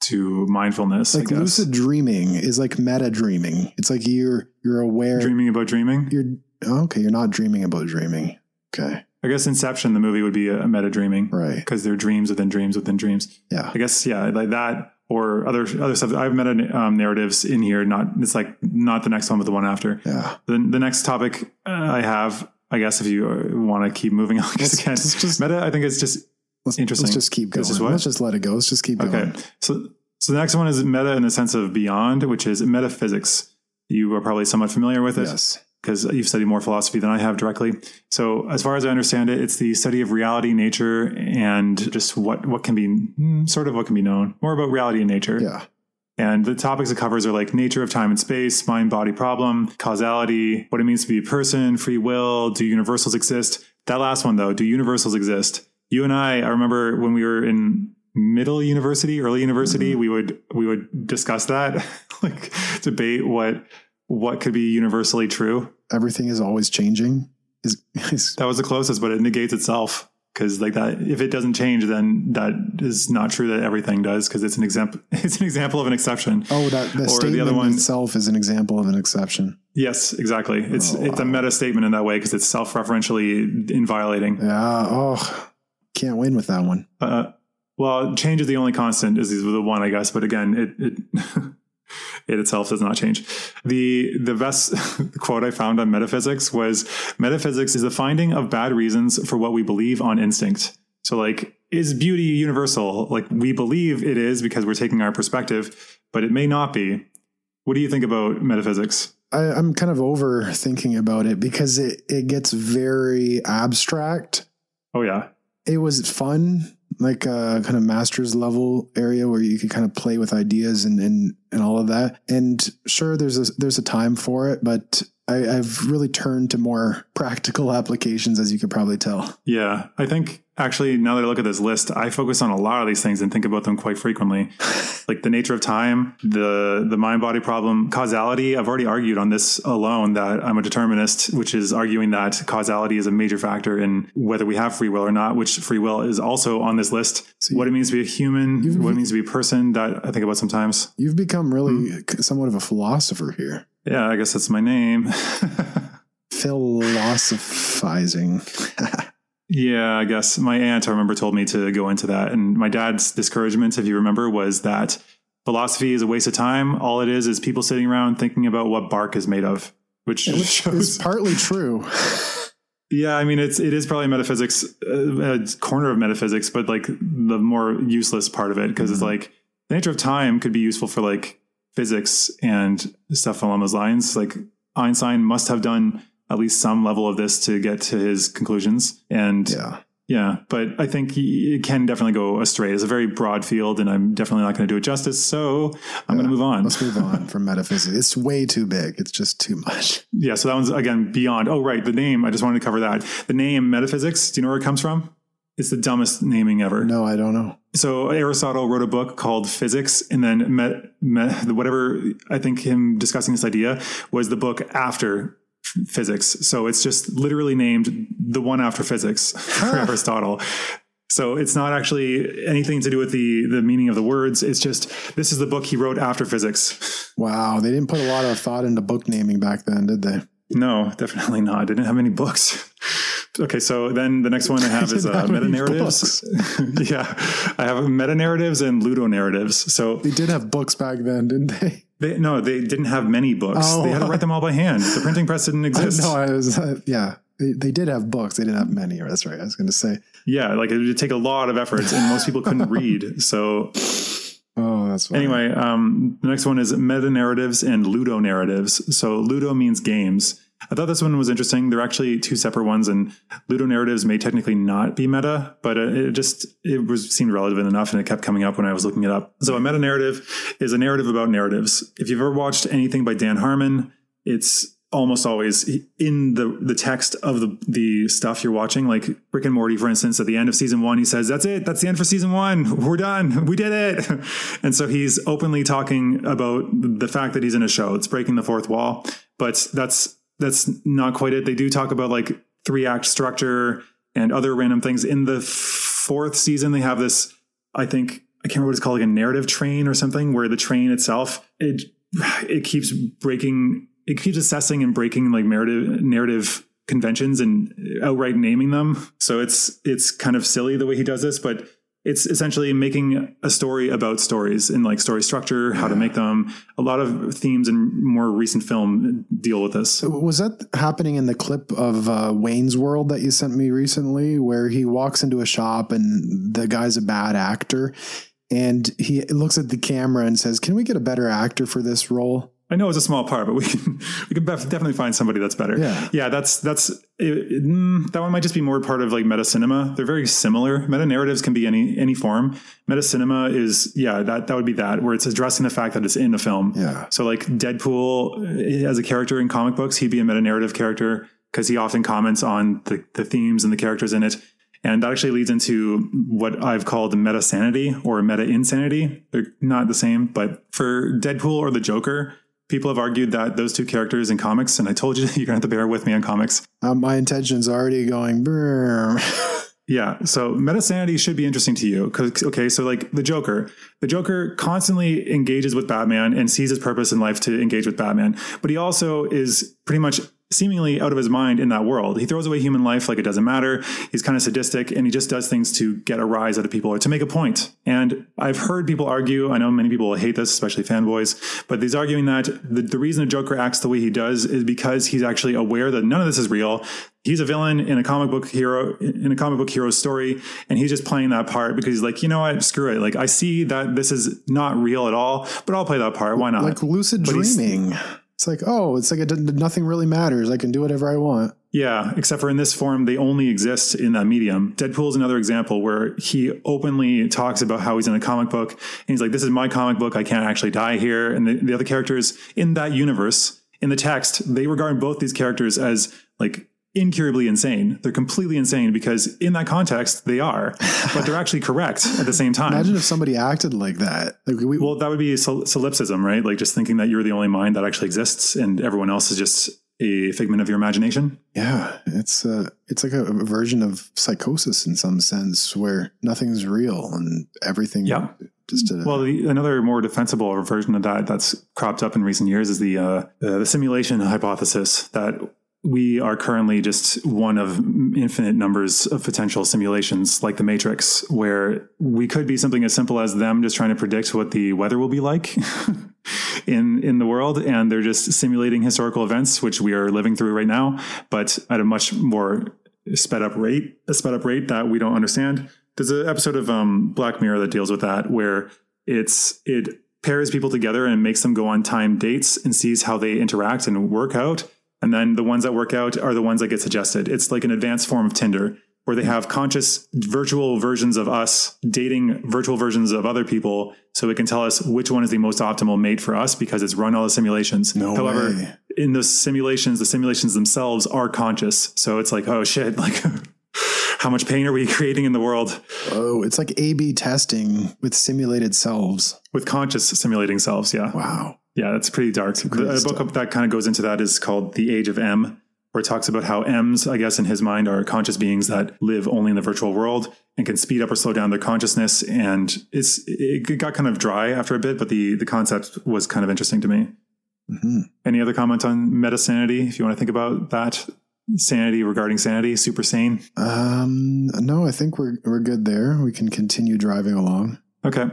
to mindfulness. like I guess. lucid dreaming is like meta dreaming. It's like you're you're aware. dreaming about dreaming. You're oh, okay. You're not dreaming about dreaming. Okay, I guess Inception, the movie, would be a, meta dreaming right. because they're dreams within dreams within dreams. Yeah, I guess yeah, like that or other other stuff. I have meta um, narratives in here. Not it's like not the next one, but the one after. yeah. The the next topic uh, I have, I guess, if you want to keep moving on, because again, just- meta. I think is just Let's, Interesting. Let's just keep going. This is what? Let's just let it go. Let's just keep going. okay. So so the next one is meta in the sense of beyond, which is metaphysics. You are probably somewhat familiar with it. Yes. because you've studied more philosophy than I have directly. So, as far as I understand it, it's the study of reality, nature, and just what what can be mm, sort of what can be known more about reality and nature. Yeah. And the topics it covers are like nature of time and space, mind body problem, causality, what it means to be a person, free will, do universals exist? That last one though, do universals exist? You and I, I remember when we were in middle university, early university, mm-hmm. we would we would discuss that, like debate what what could be universally true. Everything is always changing. Is, is That was the closest, but it negates itself because like that. If it doesn't change, then that is not true that everything does because it's an example. It's an example of an exception. oh that the Or the statement other one- itself is an example of an exception. Yes, exactly. It's Oh, it's a oh, meta statement in that way because it's self-referentially inviolating. Yeah. Oh, can't win with that one. Uh, well, change is the only constant is the one, I guess. But again, it it, it itself does not change. The the best quote I found on metaphysics was metaphysics is the finding of bad reasons for what we believe on instinct. So like is beauty universal? Like we believe it is because we're taking our perspective, but it may not be. What do you think about metaphysics? I, I'm kind of overthinking about it because it, it gets very abstract. Oh yeah. It was fun, like a kind of master's level area where you could kind of play with ideas and and, and all of that. And sure, there's a there's a time for it, but I, I've really turned to more practical applications, as you could probably tell. Yeah, I think actually now that I look at this list, I focus on a lot of these things and think about them quite frequently. like the nature of time, the the mind body problem, causality. I've already argued on this alone that I'm a determinist, which is arguing that causality is a major factor in whether we have free will or not, which free will is also on this list. So what it means to be a human, what it means to be a person, that I think about sometimes. You've become really Hmm. somewhat of a philosopher here, Yeah, I guess that's my name. philosophizing. Yeah, I guess my aunt, I remember, told me to go into that. And my dad's discouragement, if you remember, was that philosophy is a waste of time. All it is is people sitting around thinking about what bark is made of, which, Which shows. is partly true. yeah, I mean, it's it is probably metaphysics, uh, a corner of metaphysics, but like the more useless part of it, because it's Mhm. like the nature of time could be useful for like physics and stuff along those lines. Like Einstein must have done at least some level of this to get to his conclusions. And Yeah. yeah, but I think he- it can definitely go astray. It's a very broad field, and I'm definitely not going to do it justice. So I'm going to move on. Let's move on from metaphysics. It's way too big. It's just too much. Yeah, so that one's again beyond. Oh, right, the name. I just wanted to cover that. The name metaphysics. Do you know where it comes from? It's the dumbest naming ever. No, I don't know. So Aristotle wrote a book called Physics, and then met, met whatever I think him discussing this idea was the book after physics. So it's just literally named the one after physics for Aristotle. So it's not actually anything to do with the the meaning of the words. It's just this is the book he wrote after physics. Wow, they didn't put a lot of thought into book naming back then, did they? No, definitely not. I didn't have any books. Okay, so then the next one I have is uh, meta narratives. yeah, I have meta narratives and ludo narratives. So They did have books back then, didn't they? They, no, they didn't have many books. Oh. They had to write them all by hand. The printing press didn't exist. No, I was uh, yeah. They, they did have books. They didn't have many. That's right. I was going to say. yeah, like it would take a lot of effort, and most people couldn't read. So Oh, that's funny. anyway, um, the next one is meta narratives and ludo narratives. So ludo means games. I thought this one was interesting. They're actually two separate ones, and ludo narratives may technically not be meta, but it it just it was seemed relevant enough, and it kept coming up when I was looking it up. So a meta narrative is a narrative about narratives. If you've ever watched anything by Dan Harmon, it's almost always in the the text of the the stuff you're watching like rick and morty for instance at the end of season one he says that's it that's the end for season one we're done we did it and so he's openly talking about the fact that he's in a show it's breaking the fourth wall but that's that's not quite it they do talk about like three act structure and other random things in the fourth season they have this i think i can't remember what it's called like a narrative train or something where the train itself it it keeps breaking it keeps assessing and breaking like narrative narrative conventions and outright naming them. So it's it's kind of silly the way he does this, but it's essentially making a story about stories and like story structure, how to make them. A lot of themes in more recent film deal with this. Was that happening in the clip of uh, Wayne's World that you sent me recently, where he walks into a shop and the guy's a bad actor, and he looks at the camera and says, "Can we get a better actor for this role?" I know it's a small part, but we can we can def- definitely find somebody that's better. Yeah. yeah. That's that's it, it- mm, that one might just be more part of like meta cinema. They're very similar. Meta narratives can be any any form. Meta cinema is yeah that that would be that where it's addressing the fact that it's in a film. Yeah. So like Deadpool uh, as a character in comic books, he'd be a meta narrative character because he often comments on the the themes and the characters in it. And that actually leads into what I've called meta sanity or meta insanity. They're not the same, but for Deadpool or the Joker, people have argued that those two characters in comics, and I told you you're gonna have to bear with me on comics. Uh, my intention's already going. Yeah, so meta sanity should be interesting to you because okay, so like the Joker, the Joker constantly engages with Batman and sees his purpose in life to engage with Batman, but he also is pretty much seemingly out of his mind in that world. He throws away human life like it doesn't matter. He's kind of sadistic and he just does things to get a rise out of people or to make a point. And I've heard people argue, I know many people will hate this, especially fanboys, but he's arguing that the, the reason the Joker acts the way he does is because he's actually aware that none of this is real. He's a villain in a comic book hero in a comic book hero story, and he's just playing that part because he's like, you know what, screw it. Like I see that this is not real at all, but I'll play that part. Why not? like lucid But dreaming. It's like, oh, it's like it, nothing really matters. I can do whatever I want. Yeah, except for in this form, they only exist in that medium. Deadpool is another example where he openly talks about how he's in a comic book. And he's like, this is my comic book. I can't actually die here. And the, the other characters in that universe, in the text, they regard both these characters as like incurably insane. They're completely insane because in that context, they are, but they're actually correct at the same time. Imagine if somebody acted like that. Like we, well, that would be sol- solipsism, right? Like just thinking that you're the only mind that actually exists and everyone else is just a figment of your imagination. yeah, it's uh, it's like a, a version of psychosis in some sense, where nothing's real and everything. Yeah. Just a, Well, the, another more defensible version of that that's cropped up in recent years is the uh, the simulation hypothesis that we are currently just one of infinite numbers of potential simulations, like the Matrix, where we could be something as simple as them just trying to predict what the weather will be like in in the world, and they're just simulating historical events, which we are living through right now, but at a much more sped up rate, a sped up rate that we don't understand. There's an episode of um, Black Mirror that deals with that, where it's it pairs people together and makes them go on time dates and sees how they interact and work out. And then the ones that work out are the ones that get suggested. It's like an advanced form of Tinder where they have conscious virtual versions of us dating virtual versions of other people so it can tell us which one is the most optimal mate for us because it's run all the simulations. No However, way. in those simulations, the simulations themselves are conscious. So it's like, oh shit, like how much pain are we creating in the world Oh, it's like A B testing with simulated selves. with conscious simulating selves? Yeah. Wow. Yeah, that's pretty dark. The, a book stuff. that kind of goes into that is called The Age of Em, where it talks about how M's, I guess, in his mind, are conscious beings that live only in the virtual world and can speed up or slow down their consciousness. And it's it got kind of dry after a bit, but the the concept was kind of interesting to me. hmm Any other comment on meta sanity? If you want to think about that sanity regarding sanity, super sane. Um, no, I think we're we're good there. We can continue driving along. Okay.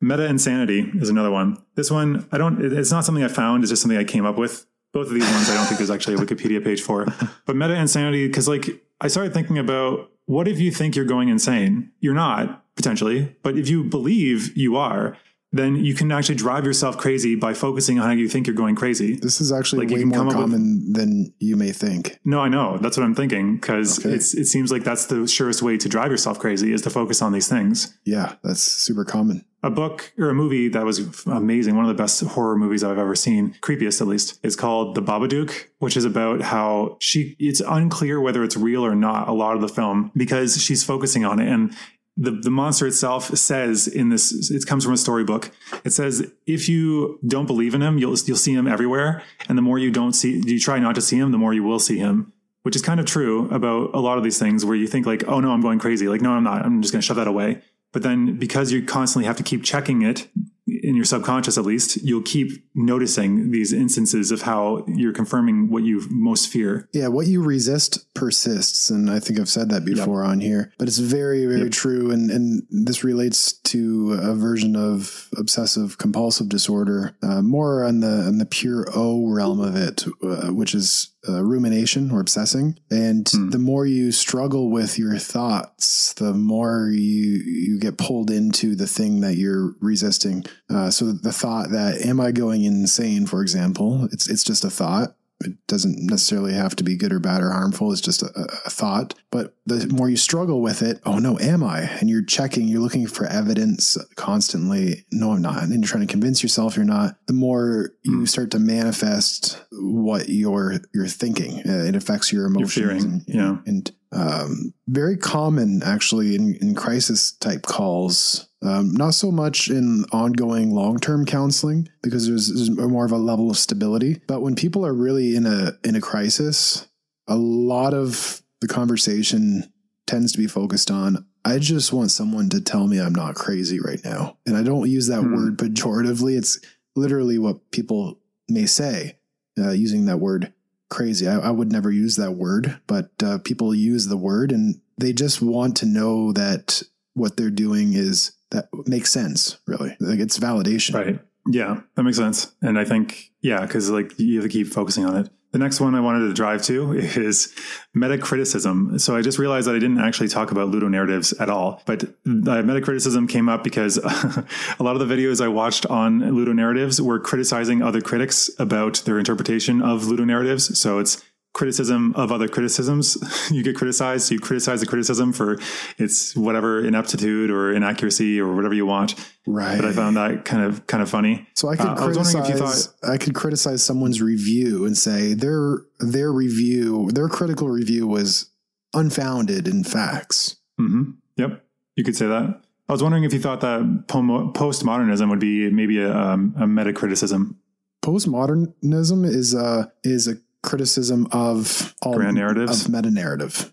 Meta insanity is another one. This one, I don't, it's not something I found. It's just something I came up with. Both of these ones, I don't think there's actually a Wikipedia page for. But meta insanity, because like I started thinking about what if you think you're going insane? You're not, potentially. But if you believe you are, then you can actually drive yourself crazy by focusing on how you think you're going crazy. This is actually Like, you way can more come up with- common than you may think. No, I know. That's what I'm thinking because Okay. it seems like that's the surest way to drive yourself crazy is to focus on these things. Yeah, that's super common. A book or a movie that was amazing, one of the best horror movies I've ever seen, creepiest at least, is called The Babadook, which is about how she it's unclear whether it's real or not a lot of the film because she's focusing on it. And the, the monster itself says in this it comes from a storybook. It says if you don't believe in him you'll you'll see him everywhere. And the more you don't see you try not to see him the more you will see him. Which is kind of true about a lot of these things where you think like oh no i'm going crazy. Like no i'm not. I'm just going to shove that away but then because you constantly have to keep checking it in your subconscious at least you'll keep noticing these instances of how you're confirming what you most fear Yeah, what you resist persists, and I think I've said that before on here. But it's very, very Yep. true, and and this relates to a version of obsessive compulsive disorder, uh, more on the on the pure O realm of it, uh, which is uh, rumination or obsessing. And Hmm. the more you struggle with your thoughts, the more you you get pulled into the thing that you're resisting. Uh, so the thought that am I going insane, for example, it's it's just a thought it doesn't necessarily have to be good or bad or harmful. It's just a, a thought. But the more you struggle with it, oh no, am I? And you're checking, you're looking for evidence constantly. No, I'm not. And you're trying to convince yourself you're not. The more you Hmm. start to manifest what you're you're thinking, uh, it affects your emotions. fearing, and, yeah. and um, very common actually in, in crisis type calls. Um, not so much in ongoing long term counseling because there's, there's more of a level of stability. But when people are really in a in a crisis, a lot of the conversation tends to be focused on. I just want someone to tell me I'm not crazy right now, and I don't use that Hmm. word pejoratively. It's literally what people may say uh, using that word crazy. I, I would never use that word, but uh, people use the word and they just want to know that what they're doing is that makes sense, really. Like it's validation. Right. Yeah, that makes sense. And I think, yeah, because like you have to keep focusing on it. The next one I wanted to drive to is metacriticism. So I just realized that I didn't actually talk about ludonarratives at all. But uh, metacriticism came up because a lot of the videos I watched on ludonarratives were criticizing other critics about their interpretation of ludonarratives. So it's criticism of other criticisms. you get criticized, you criticize the criticism for its whatever ineptitude or inaccuracy or whatever you want. Right. But I found that kind of kind of funny. So I could Uh, I was criticize. if you I could criticize someone's review and say their their review, their critical review was unfounded in facts. hmm Yep, you could say that. I was wondering if you thought that postmodernism would be maybe a, um, a meta criticism. Postmodernism is a is a criticism of all Grand narratives? of meta narrative.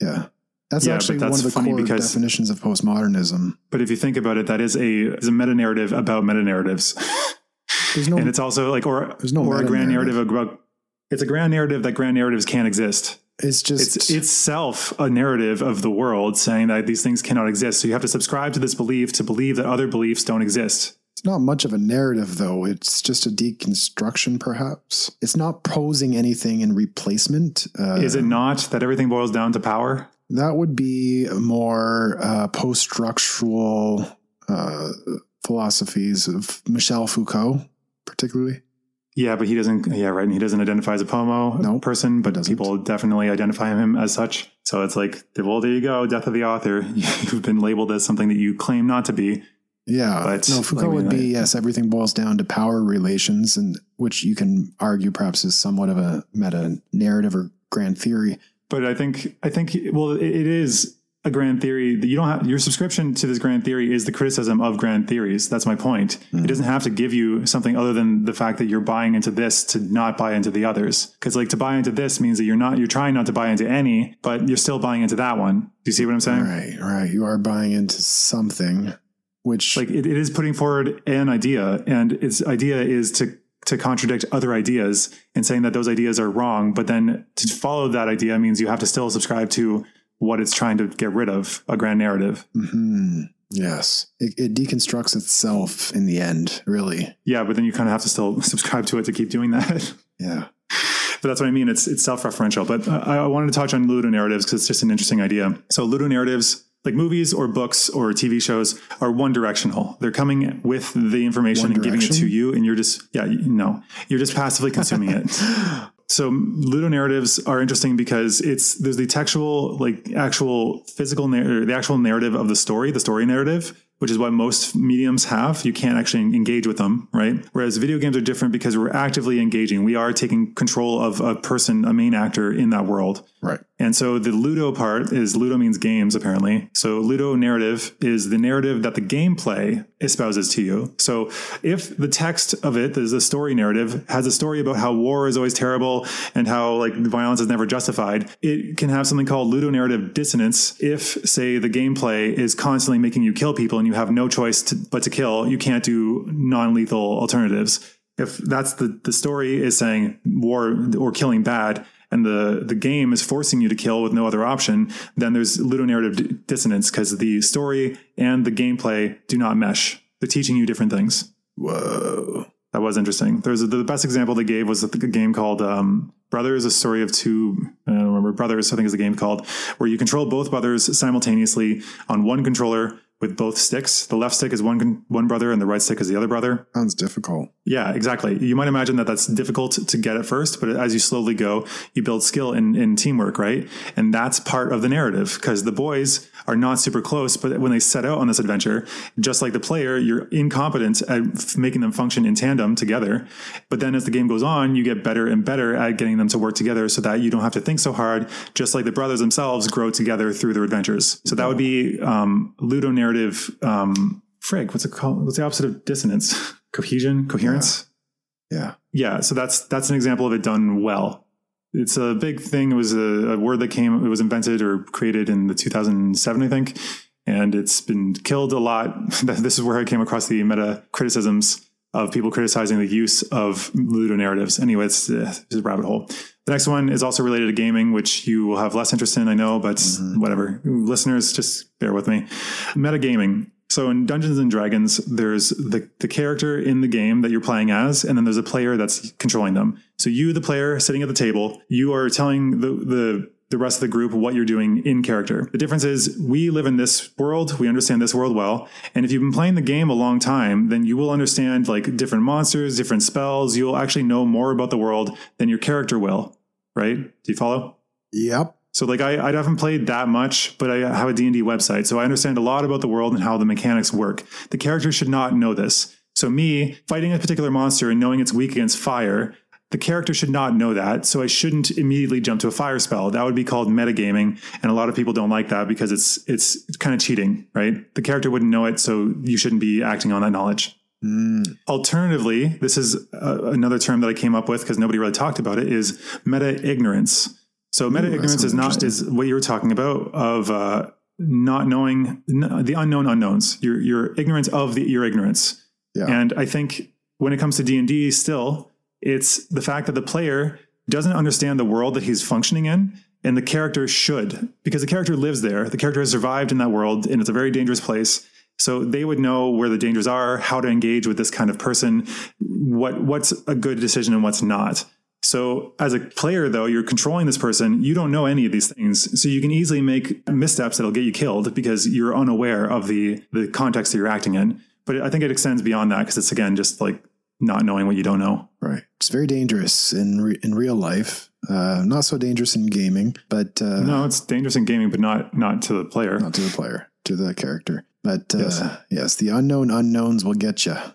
Yeah. That's Yeah, actually but one of the funny core because- definitions of postmodernism. But if you think about it, that is a is a meta narrative about meta narratives, There's no and it's also like or There's no or a grand narrative about. It's a grand narrative that grand narratives can't exist. it's just It's itself a narrative of the world saying that these things cannot exist. So you have to subscribe to this belief to believe that other beliefs don't exist. It's not much of a narrative, though. It's just a deconstruction, perhaps. It's not posing anything in replacement. Uh, Is it not that everything boils down to power? That would be more uh, post structural uh, philosophies of Michel Foucault, particularly. Yeah, but he doesn't. Yeah, right. And he doesn't identify as a pomo No, person, but doesn't. people definitely identify him as such. So it's like, well, there you go, death of the author. You've been labeled as something that you claim not to be. Yeah, But, no, Foucault I mean, would be I- yes. Everything boils down to power relations, and which you can argue perhaps is somewhat of a meta narrative or grand theory. But I think, I think, well, it, it is a grand theory that you don't have. Your subscription to this grand theory is the criticism of grand theories. That's my point. It mm-hmm. doesn't have to give you something other than the fact that you're buying into this to not buy into the others. Because like to buy into this means that you're not, you're trying not to buy into any, but you're still buying into that one. Do you see what I'm saying? Right, right. You are buying into something, which like it, it is putting forward an idea and its idea is to to contradict other ideas and saying that those ideas are wrong but then to follow that idea means you have to still subscribe to what it's trying to get rid of a grand narrative Mhm. yes, it, it deconstructs itself in the end. Really, yeah but then you kind of have to still subscribe to it to keep doing that yeah. but that's what I mean. It's it's self referential. But I, I wanted to touch on ludo narratives because it's just an interesting idea. So ludo narratives, like movies or books or TV shows, are one directional. They're coming with the information One and giving it to you, and you're just yeah, no, you're just passively consuming it. So ludo narratives are interesting because it's there's the textual, like actual physical, nar- the actual narrative of the story, the story narrative, which is what most mediums have. You can't actually engage with them, right? Whereas video games are different because we're actively engaging. We are taking control of a person, a main actor in that world. Right. And so the Ludo part is Ludo means games, apparently. So Ludo narrative is the narrative that the gameplay espouses to you. So if the text of it, there's a story narrative, has a story about how war is always terrible and how like violence is never justified, it can have something called Ludo narrative dissonance. If, say, the gameplay is constantly making you kill people and you have no choice to, but to kill, you can't do non-lethal alternatives. If that's the, the story is saying war or killing bad, and the the game is forcing you to kill with no other option, then there's ludonarrative dissonance because the story and the gameplay do not mesh. They're teaching you different things. Whoa. That was interesting. There's a, the best example they gave was a game called um, Brothers, a story of two. I don't remember Brothers. I think is the game called where you control both brothers simultaneously on one controller with both sticks. The left stick is one one brother, and the right stick is the other brother. Sounds difficult. Yeah, exactly. You might imagine that that's difficult to get at first, but as you slowly go, you build skill in, in teamwork, right? And that's part of the narrative because the boys are not super close, but when they set out on this adventure, just like the player, you're incompetent at f- making them function in tandem together. But then as the game goes on, you get better and better at getting them to work together so that you don't have to think so hard, just like the brothers themselves grow together through their adventures. So that would be um, ludo narrative. Um, frig, what's it called? What's the opposite of dissonance? Cohesion, coherence Yeah. yeah so that's that's an example of it done well it's a big thing. It was a, a word that came it was invented or created in the 2007 i think. And it's been killed a lot. This is where i came across the meta criticisms of people criticizing the use of ludo narratives. Anyway it's, uh, it's a rabbit hole. The next one is also related to gaming which you will have less interest in i know but whatever. Listeners just bear with me. Metagaming so in Dungeons and Dragons, there's the, the character in the game that you're playing as, and then there's a player that's controlling them. So you, the player sitting at the table, you are telling the, the the rest of the group what you're doing in character. The difference is we live in this world, we understand this world well, and if you've been playing the game a long time, then you will understand like different monsters, different spells. You'll actually know more about the world than your character will, right? Do you follow? Yep. So like I, I haven't played that much, but I have a D&D website. So I understand a lot about the world and how the mechanics work. The character should not know this. So me fighting a particular monster and knowing it's weak against fire, the character should not know that. So I shouldn't immediately jump to a fire spell. That would be called metagaming. And a lot of people don't like that because it's it's, kind of cheating, right? The character wouldn't know it, so you shouldn't be acting on that knowledge. Mm. Alternatively, this is uh, another term that I came up with because nobody really talked about it is meta ignorance. So meta ignorance is not is what you were talking about of uh, not knowing n- the unknown unknowns. Your your ignorance of the your ignorance. Yeah. And I think when it comes to D and D, still it's the fact that the player doesn't understand the world that he's functioning in. And the character should, because the character lives there. The character has survived in that world, and it's a very dangerous place. So they would know where the dangers are, how to engage with this kind of person, what what's a good decision and what's not. So as a player though, you're controlling this person, you don't know any of these things. So you can easily make missteps that'll get you killed because you're unaware of the the context that you're acting in. but I think it extends beyond that because it's again just like not knowing what you don't know. Right. It's very dangerous in re- in real life. Uh, not so dangerous in gaming, but uh, No, it's dangerous in gaming, but not not to the player. not to the player, to the character. But uh, Yes. yes. the unknown unknowns will get you.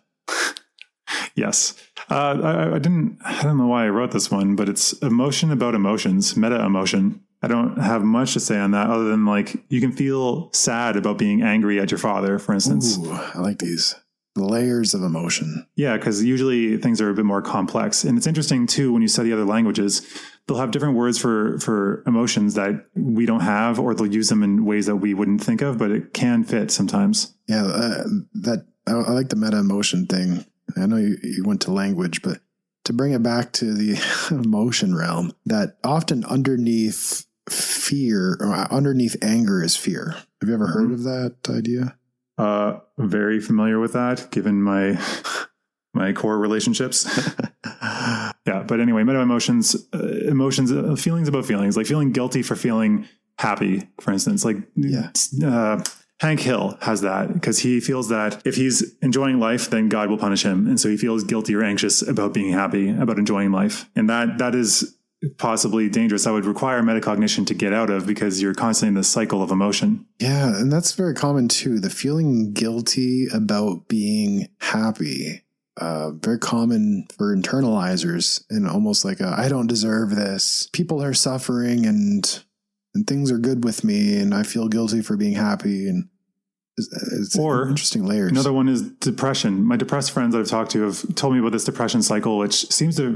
Yes. Uh, I, I didn't. I don't know why I wrote this one, but it's emotion about emotions, meta emotion. I don't have much to say on that other than like you can feel sad about being angry at your father, for instance. Ooh, I like these layers of emotion. Yeah, because usually things are a bit more complex, and it's interesting too when you study other languages. They'll have different words for for emotions that we don't have, or they'll use them in ways that we wouldn't think of, but it can fit sometimes. Yeah, uh, that I, I like the meta emotion thing. I know you, you went to language, but to bring it back to the emotion realm, that often underneath fear or underneath anger is fear. Have you ever heard of that idea? Uh, very familiar with that, given my my core relationships. yeah, but anyway, meta emotions, uh, emotions, uh, feelings about feelings, like feeling guilty for feeling happy, for instance. Like, Yeah. uh, Hank Hill has that because he feels that if he's enjoying life, then God will punish him, and so he feels guilty or anxious about being happy, about enjoying life, and that that is possibly dangerous. That would require metacognition to get out of because you're constantly in this cycle of emotion. Yeah, and that's very common too. The feeling guilty about being happy. Uh, very common for internalizers and almost like I don't deserve this. People are suffering and and things are good with me and I feel guilty for being happy and it's, uh, it's Or interesting layers. Another one is depression. My depressed friends that I've talked to have told me about this depression cycle, which seems to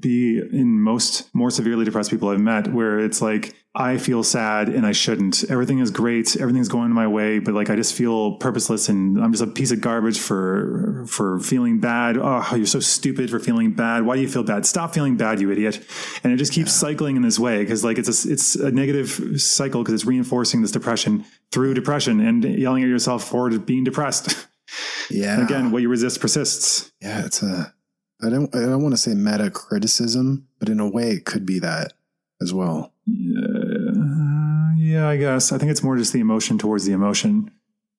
be in most more severely depressed people I've met, where it's like, I feel sad and I shouldn't. Everything is great. Everything's going my way, but like I just feel purposeless and I'm just a piece of garbage for for feeling bad. Oh, you're so stupid for feeling bad. Why do you feel bad? Stop feeling bad, you idiot. And it just keeps cycling in this way because like it's a, it's a negative cycle because it's reinforcing this depression through depression and yelling at yourself for being depressed. yeah. Again, what you resist persists. Yeah, it's a I don't I don't want to say meta criticism, but in a way it could be that as well. Yeah, yeah, I guess. I think it's more just the emotion towards the emotion.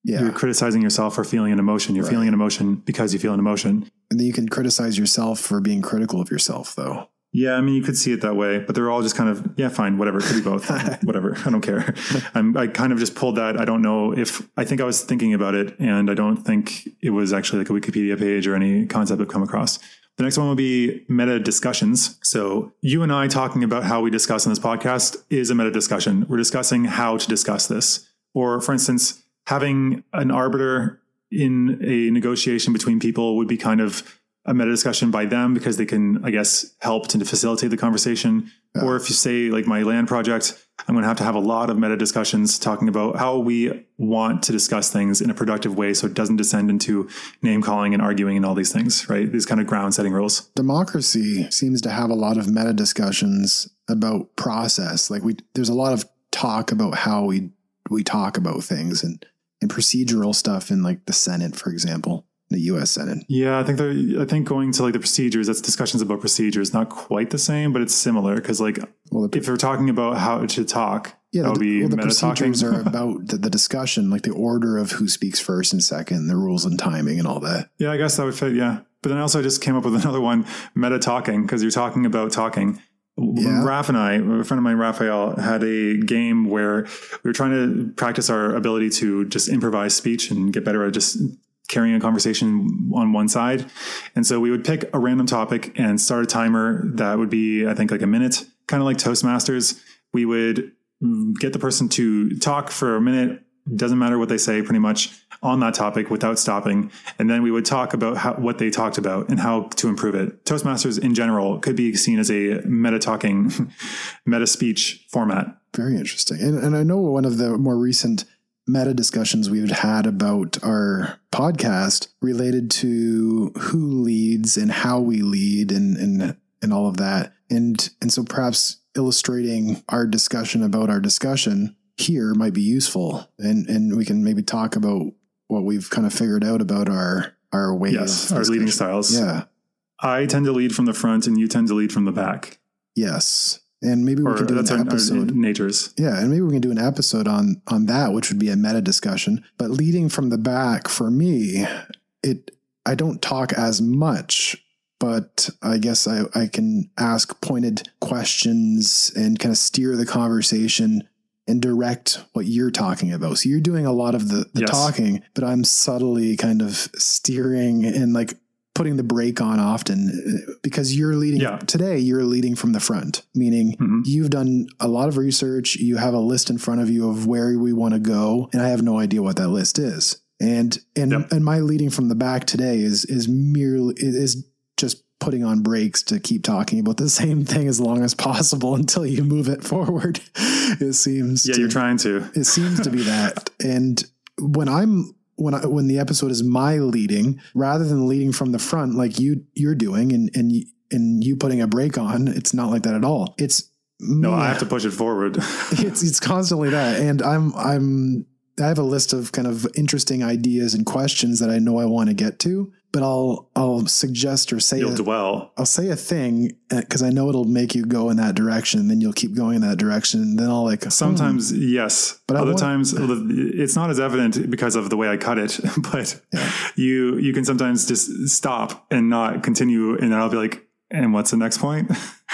Yeah. You're criticizing yourself for feeling an emotion. You're Right. feeling an emotion because you feel an emotion. And then you can criticize yourself for being critical of yourself though. Yeah, I mean, you could see it that way, but they're all just kind of, yeah, fine, whatever. It could be both. whatever. I don't care. I'm, I kind of just pulled that. I don't know if, I think I was thinking about it, and I don't think it was actually like a Wikipedia page or any concept I've come across. The next one will be meta discussions. So, you and I talking about how we discuss in this podcast is a meta discussion. We're discussing how to discuss this. Or, for instance, having an arbiter in a negotiation between people would be kind of a meta discussion by them because they can, I guess, help to facilitate the conversation. Yeah. Or if you say, like my land project, I'm going to have to have a lot of meta discussions talking about how we want to discuss things in a productive way so it doesn't descend into name calling and arguing and all these things, right? These kind of ground setting rules. Democracy seems to have a lot of meta discussions about process. Like we there's a lot of talk about how we we talk about things and and procedural stuff in like the Senate, for example, the US Senate. Yeah, I think they're, I think going to like the procedures, that's discussions about procedures, not quite the same, but it's similar because like Well, the, if we're talking about how to talk, yeah, that the, well, the procedures are about the, the discussion, like the order of who speaks first and second, the rules and timing and all that. Yeah, I guess that would fit. Yeah. But then also I just came up with another one, meta talking, because you're talking about talking. Yeah. Raph and I, a friend of mine, Raphael, had a game where we were trying to practice our ability to just improvise speech and get better at just carrying a conversation on one side. And so we would pick a random topic and start a timer that would be, I think, like a minute, kind of like Toastmasters. We would mm, get the person to talk for a minute, doesn't matter what they say, pretty much on that topic without stopping. And then we would talk about how, what they talked about and how to improve it. Toastmasters in general could be seen as a meta talking, meta speech format. Very interesting. And, and I know one of the more recent meta discussions we've had about our podcast related to who leads and how we lead and, and, and all of that. And, and so perhaps illustrating our discussion about our discussion here might be useful. And, and we can maybe talk about what we've kind of figured out about our, our way Yes, our leading styles. Yeah. I tend to lead from the front and you tend to lead from the back. Yes. And maybe we Or can do an our, our episode. natures. Yeah, and maybe we can do an episode on on that, which would be a meta discussion. But leading from the back for me it I don't talk as much, but I guess I, I can ask pointed questions and kind of steer the conversation and direct what you're talking about. So you're doing a lot of the, the Yes. talking, but I'm subtly kind of steering and like putting the brake on often uh, because you're leading Yeah. today you're leading from the front meaning Mhm. you've done a lot of research you have a list in front of you of where we want to go and i have no idea what that list is and and Yep. and my leading from the back today is is merely is just putting on brakes to keep talking about the same thing as long as possible until you move it forward it seems Yeah, to, you're trying to. it seems to be that and when i'm when I, when the episode is my leading rather than leading from the front like you you're doing and and you, and you putting a brake on it's not like that at all. It's No, I have to push it forward. it's it's constantly that. And i'm i'm i have a list of kind of interesting ideas and questions that i know i want to get to but i'll i'll suggest or say You'll a, dwell. i'll say a thing because i know it'll make you go in that direction then you'll keep going in that direction and then i'll like hmm, Sometimes, yes. But Other want- times, it's not as evident because of the way I cut it. But Yeah. you you can sometimes just stop and not continue, and then I'll be like, "And what's the next point?"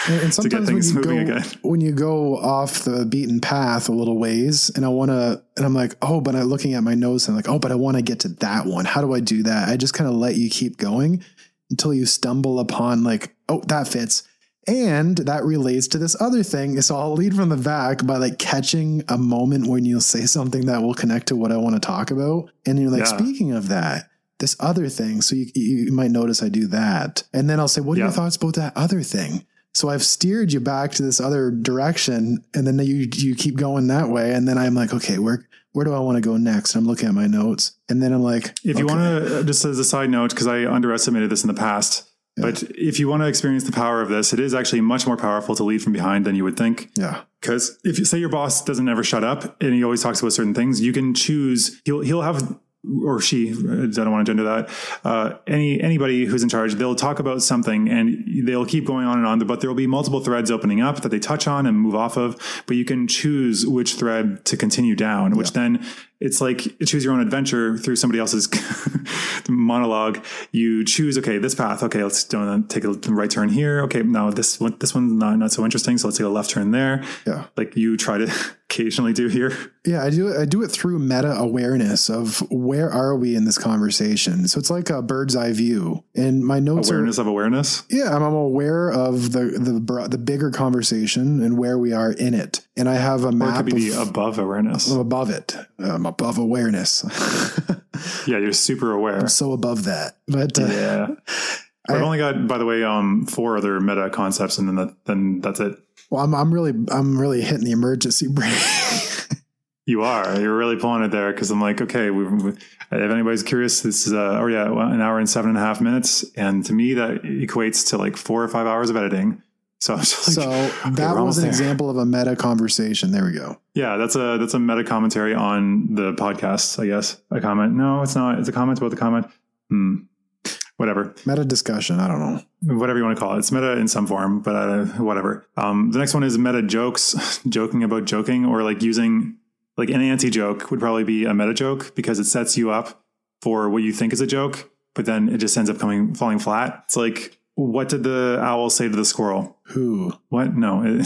And, and to get sometimes when things you moving go again. when you go off the beaten path a little ways, and I want to, and I'm like, oh, but I'm looking at my notes, and I'm like, oh, but I oh, want to get to that one. How do I do that? I just kind of let you keep going until you stumble upon like, oh, that fits. And that relates to this other thing. So I'll lead from the back by like catching a moment when you'll say something that will connect to what I want to talk about. And you're like, Yeah. speaking of that, this other thing. So you, you might notice I do that. And then I'll say, what are Yeah. your thoughts about that other thing? So I've steered you back to this other direction, and then you you keep going that way, and then I'm like, okay, where where do I want to go next? I'm looking at my notes, and then I'm like, If you want to, uh, just as a side note, because I underestimated this in the past, but if you want to experience the power of this, it is actually much more powerful to lead from behind than you would think. yeah, Because if you say your boss doesn't ever shut up and he always talks about certain things, you can choose. He'll he'll have or she. I don't want to gender that. Uh, any anybody who's in charge, they'll talk about something and they'll keep going on and on. But there will be multiple threads opening up that they touch on and move off of. But you can choose which thread to continue down. Which then it's like choose your own adventure through somebody else's monologue. You choose okay this path. Okay, let's do uh, take a right turn here. Okay, now this one this one's not not so interesting. So let's take a left turn there yeah, like you try to occasionally do here. yeah. I do it. I do it through meta awareness of where are we in this conversation. So it's like a bird's eye view, and my notes are Awareness of awareness. Yeah, I'm, I'm aware of the the the bigger conversation and where we are in it, and I have a Or it map could be of, above awareness. I'm above it. I'm above awareness. Yeah, you're super aware. I'm so above that. But uh, Yeah. I've only got, by the way, um, four other meta concepts, and then that, then that's it. well, I'm I'm really I'm really hitting the emergency brake. You are. You're really pulling it there because I'm like, okay. We, we, if anybody's curious, this is uh, oh yeah, an hour and seven and a half minutes, and to me that equates to like four or five hours of editing. So, like, so that we're was an there. example of a meta conversation. There we go. Yeah, that's a that's a meta commentary on the podcast. I guess a comment. No, it's not. It's a comment about the comment. Hmm. Whatever. Meta discussion. I don't know. whatever you want to call it. It's meta in some form, but uh, whatever. Um, the next one is meta jokes, joking about joking, or like using like an anti joke would probably be a meta joke because it sets you up for what you think is a joke, but then it just ends up coming falling flat. It's like, what did the owl say to the squirrel? Who? What? No, it,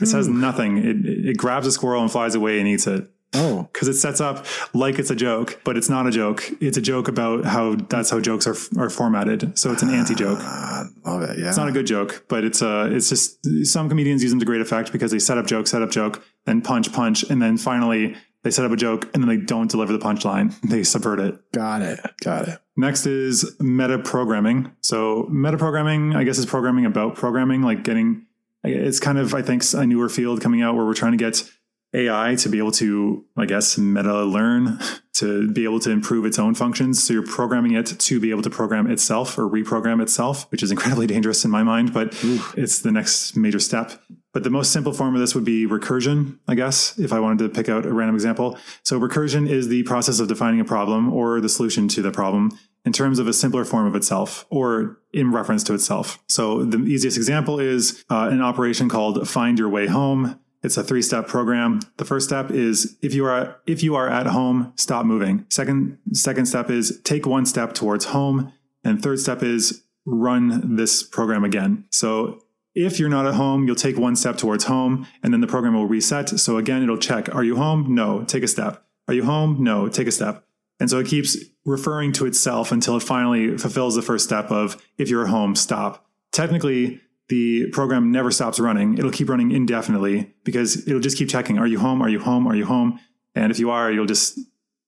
it says nothing. It, it grabs a squirrel and flies away and eats it Oh, because it sets up like it's a joke, but it's not a joke. It's a joke about how that's how jokes are are formatted. So it's an anti joke. uh, love it. Yeah. It's not a good joke, but it's uh it's just some comedians use them to great effect because they set up joke, set up joke, then punch, punch, and then finally they set up a joke and then they don't deliver the punchline. They subvert it. Got it. Got it. Next is meta programming. So meta programming, I guess, is programming about programming, like getting. It's kind of I think a newer field coming out where we're trying to get AI to be able to, I guess, meta learn to be able to improve its own functions. So you're programming it to be able to program itself or reprogram itself, which is incredibly dangerous in my mind, but it's the next major step. But the most simple form of this would be recursion, I guess, if I wanted to pick out a random example. So recursion is the process of defining a problem or the solution to the problem in terms of a simpler form of itself or in reference to itself. So the easiest example is uh, an operation called find your way home. It's a three-step program. The first step is if you are if you are at home, stop moving. Second second step is take one step towards home, and third step is run this program again. So if you're not at home, you'll take one step towards home, and then the program will reset. So again, it'll check: Are you home? No. Take a step. Are you home? No. Take a step. And so it keeps referring to itself until it finally fulfills the first step of if you're at home, stop. Technically, the program never stops running. It'll keep running indefinitely because it'll just keep checking. Are you home? Are you home? Are you home? And if you are, you'll just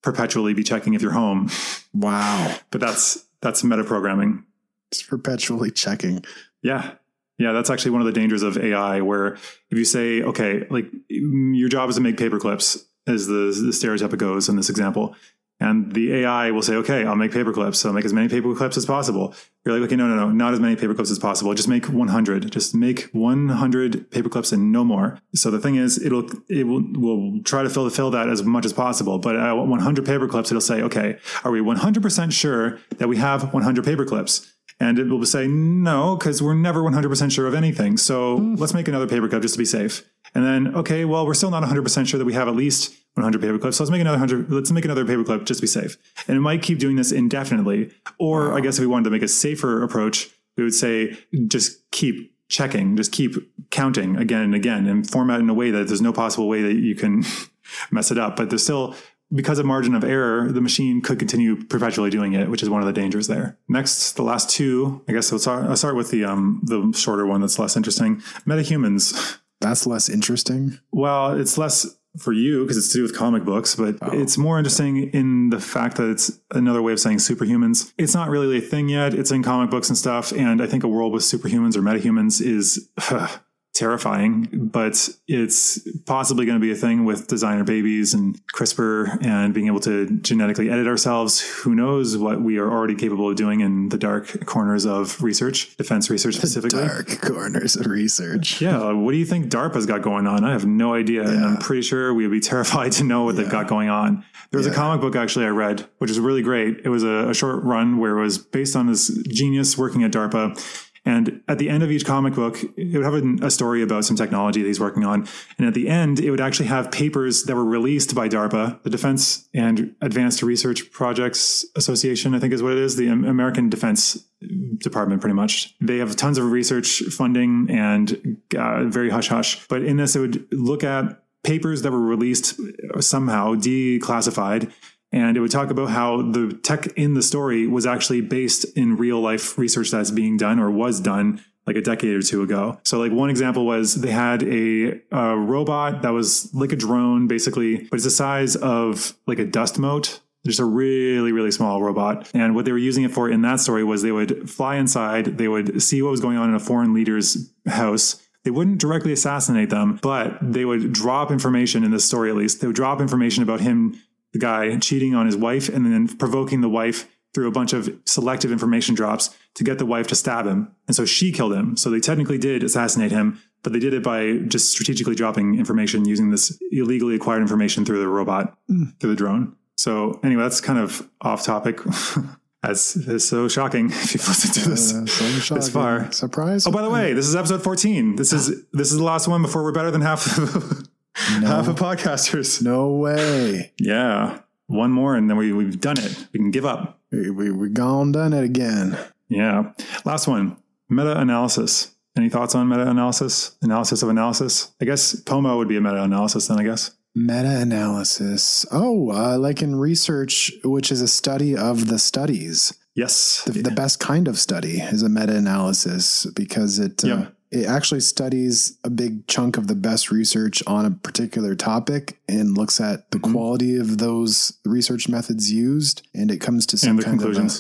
perpetually be checking if you're home. Wow. But that's that's metaprogramming. It's perpetually checking. Yeah. Yeah, that's actually one of the dangers of AI where if you say, okay, like your job is to make paperclips, as the, the stereotype goes in this example, and the AI will say, okay, I'll make paper clips. So I'll make as many paper clips as possible. You're like, okay, no, no, no, not as many paper clips as possible. Just make 100. Just make 100 paper clips and no more. So the thing is, it'll, it will, will try to fill, fill that as much as possible. But at 100 paper clips, it'll say, okay, are we 100% sure that we have 100 paper clips? And it will say, no, because we're never 100% sure of anything. So mm. let's make another paper clip just to be safe. And then, okay, well, we're still not 100% sure that we have at least 100 paper clips. So let's make another 100. Let's make another paper clip just to be safe. And it might keep doing this indefinitely. Or wow. I guess if we wanted to make a safer approach, we would say just keep checking, just keep counting again and again and format in a way that there's no possible way that you can mess it up. But there's still, because of margin of error, the machine could continue perpetually doing it, which is one of the dangers there. Next, the last two, I guess I'll start, I'll start with the, um, the shorter one that's less interesting. Metahumans. That's less interesting. Well, it's less for you because it's to do with comic books, but oh, it's more interesting in the fact that it's another way of saying superhumans. It's not really a thing yet. It's in comic books and stuff. And I think a world with superhumans or metahumans is terrifying, but it's possibly going to be a thing with designer babies and CRISPR and being able to genetically edit ourselves. Who knows what we are already capable of doing in the dark corners of research, defense research specifically. Dark corners of research. Yeah. What do you think DARPA's got going on? I have no idea. Yeah. And I'm pretty sure we would be terrified to know what yeah. they've got going on. There was yeah. a comic book actually I read, which is really great. It was a, a short run where it was based on this genius working at DARPA and at the end of each comic book, it would have a, story about some technology that he's working on. And at the end, it would actually have papers that were released by DARPA, the Defense and Advanced Research Projects Association, I think is what it is, the American Defense Department, pretty much. They have tons of research funding and uh, very hush hush. But in this, it would look at papers that were released somehow, declassified, and it would talk about how the tech in the story was actually based in real life research that's being done or was done like a decade or two ago. So like one example was they had a, a robot that was like a drone basically, but it's the size of like a dust mote. Just a really really small robot. And what they were using it for in that story was they would fly inside they would see what was going on in a foreign leader's house. They wouldn't directly assassinate them but they would drop information in this story at least they would drop information about him the guy cheating on his wife and then provoking the wife through a bunch of selective information drops to get the wife to stab him. And so she killed him. So they technically did assassinate him, but they did it by just strategically dropping information using this illegally acquired information through the robot, mm. through the drone. So anyway, that's kind of off topic. That's, that's so shocking if you've listened to this uh, so this far. Surprise! Oh, by the way, this is episode fourteen. This is this is the last one before we're better than half no. half of podcasters. No way. Yeah. One more and then we, we've done it. We can give up. We, we, we gone done it again. Yeah. Last one meta analysis. Any thoughts on meta analysis? Analysis of analysis? I guess POMO would be a meta analysis then, I guess. Meta analysis. Oh, uh, like in research, which is a study of the studies. Yes. The, the best kind of study is a meta analysis because it. Uh, it actually studies a big chunk of the best research on a particular topic and looks at the mm-hmm. quality of those research methods used and it comes to some kind of a,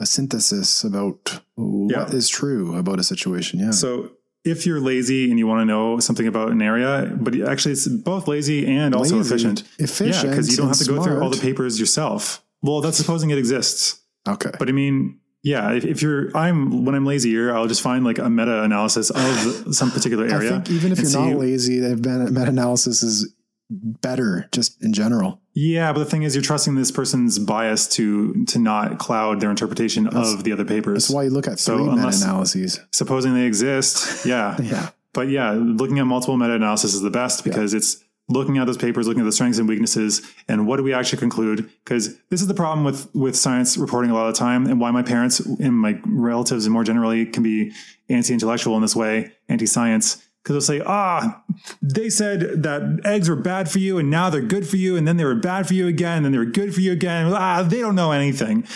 a, synthesis about what yeah. is true about a situation yeah so if you're lazy and you want to know something about an area, but actually it's both lazy and also lazy, efficient. Efficient. Yeah, because you don't have to go through all the papers yourself. Well, that's supposing it exists. Okay. But I mean, yeah, if, if, you're, I'm when I'm lazier, I'll just find like a meta analysis of some particular area. I think even if you're not lazy, they've been meta analysis is better just in general. Yeah, but the thing is, you're trusting this person's bias to to not cloud their interpretation that's, of the other papers. That's why you look at three so meta analyses. Supposing they exist, yeah, yeah. But yeah, looking at multiple meta analysis is the best because yeah. it's looking at those papers, looking at the strengths and weaknesses, and what do we actually conclude? Because this is the problem with with science reporting a lot of the time, and why my parents and my relatives and more generally can be anti-intellectual in this way, anti-science because they'll say, ah, they said that eggs were bad for you and now they're good for you. And then they were bad for you again. And then they were good for you again. Ah, they don't know anything.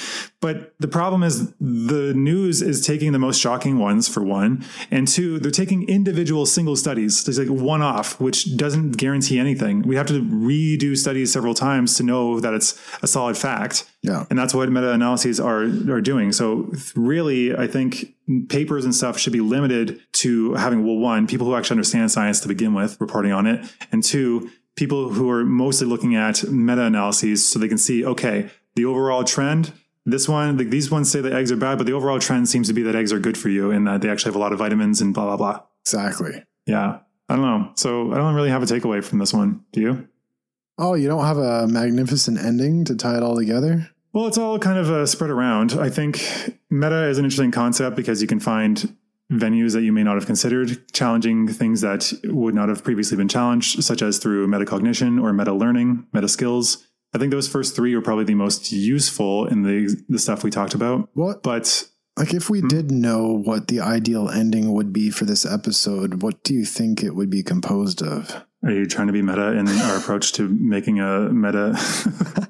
But the problem is the news is taking the most shocking ones for one. And two, they're taking individual single studies. There's like one off, which doesn't guarantee anything. We have to redo studies several times to know that it's a solid fact. Yeah. And that's what meta analyses are, are doing. So really, I think papers and stuff should be limited to having, well, one, people who actually understand science to begin with reporting on it. And two, people who are mostly looking at meta analyses so they can see, okay, the overall trend this one, like these ones say that eggs are bad, but the overall trend seems to be that eggs are good for you and that they actually have a lot of vitamins and blah, blah, blah. Exactly. Yeah. I don't know. So I don't really have a takeaway from this one. Do you? Oh, you don't have a magnificent ending to tie it all together? Well, it's all kind of uh, spread around. I think meta is an interesting concept because you can find venues that you may not have considered, challenging things that would not have previously been challenged, such as through metacognition or meta learning, meta skills. I think those first three are probably the most useful in the the stuff we talked about. What? But like if we hmm? did know what the ideal ending would be for this episode, what do you think it would be composed of? Are you trying to be meta in our approach to making a meta?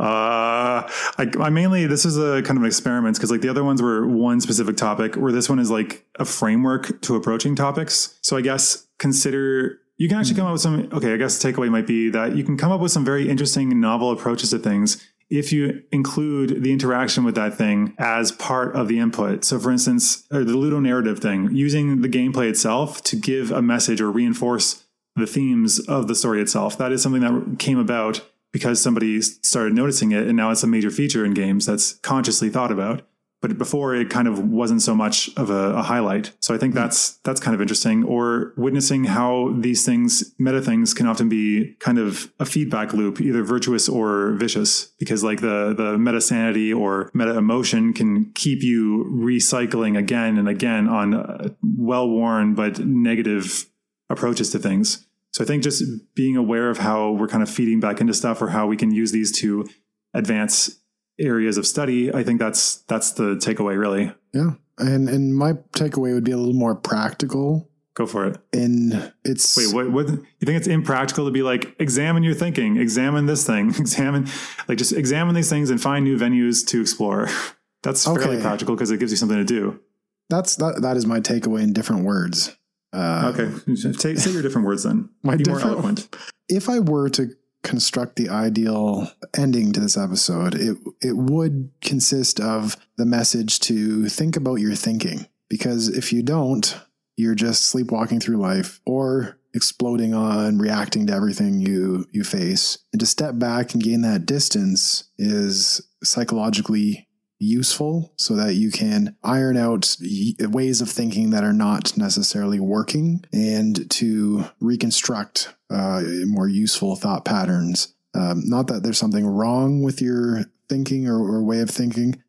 uh, I, I, mainly this is a kind of an experiment because like the other ones were one specific topic, where this one is like a framework to approaching topics. So I guess consider you can actually come up with some okay i guess the takeaway might be that you can come up with some very interesting novel approaches to things if you include the interaction with that thing as part of the input so for instance the ludonarrative thing using the gameplay itself to give a message or reinforce the themes of the story itself that is something that came about because somebody started noticing it and now it's a major feature in games that's consciously thought about but before it kind of wasn't so much of a, a, highlight. So I think hmm. that's that's kind of interesting. Or witnessing how these things, meta things, can often be kind of a feedback loop, either virtuous or vicious, because like the the meta sanity or meta emotion can keep you recycling again and again on well worn but negative approaches to things. So I think just being aware of how we're kind of feeding back into stuff or how we can use these to advance areas of study, I think that's that's the takeaway really. Yeah. And and my takeaway would be a little more practical. Go for it. And it's Wait, what what you think it's impractical to be like examine your thinking, examine this thing, examine like just examine these things and find new venues to explore. That's fairly okay. practical because it gives you something to do. That's that that is my takeaway in different words. Uh, okay, say, say your different words then. My Be more eloquent. If I were to construct the ideal ending to this episode, it it would consist of the message to think about your thinking. Because if you don't, you're just sleepwalking through life or exploding on reacting to everything you you face. And to step back and gain that distance is psychologically useful so that you can iron out ways of thinking that are not necessarily working and to reconstruct uh, more useful thought patterns. Um, not that there's something wrong with your thinking or, or way of thinking.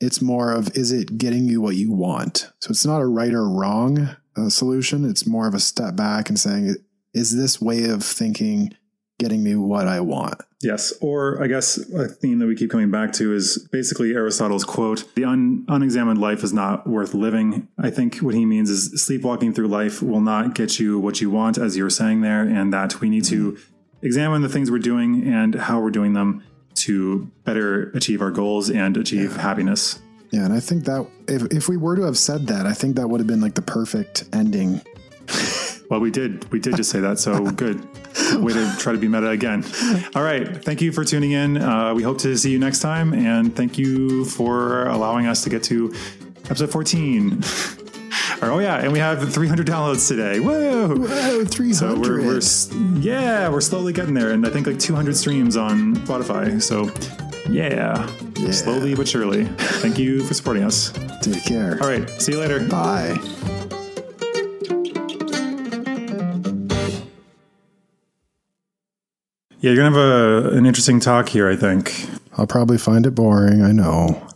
It's more of is it getting you what you want? So it's not a right or wrong uh, solution. It's more of a step back and saying, is this way of thinking getting me what I want. Yes. Or I guess a theme that we keep coming back to is basically Aristotle's quote The un- unexamined life is not worth living. I think what he means is sleepwalking through life will not get you what you want, as you were saying there, and that we need to examine the things we're doing and how we're doing them to better achieve our goals and achieve yeah. happiness. Yeah, and I think that if, if we were to have said that, I think that would have been like the perfect ending. Well, we did. We did just say that. So good. Way to try to be meta again. All right. Thank you for tuning in. Uh, we hope to see you next time. And thank you for allowing us to get to episode 14. oh yeah, and we have 300 downloads today. Whoa! Whoa, 300. So we're, we're yeah, we're slowly getting there, and I think like 200 streams on Spotify. So yeah, yeah. slowly but surely. Thank you for supporting us. Take care. All right, see you later. Bye. Yeah, you're gonna have a, an interesting talk here, I think. I'll probably find it boring. I know.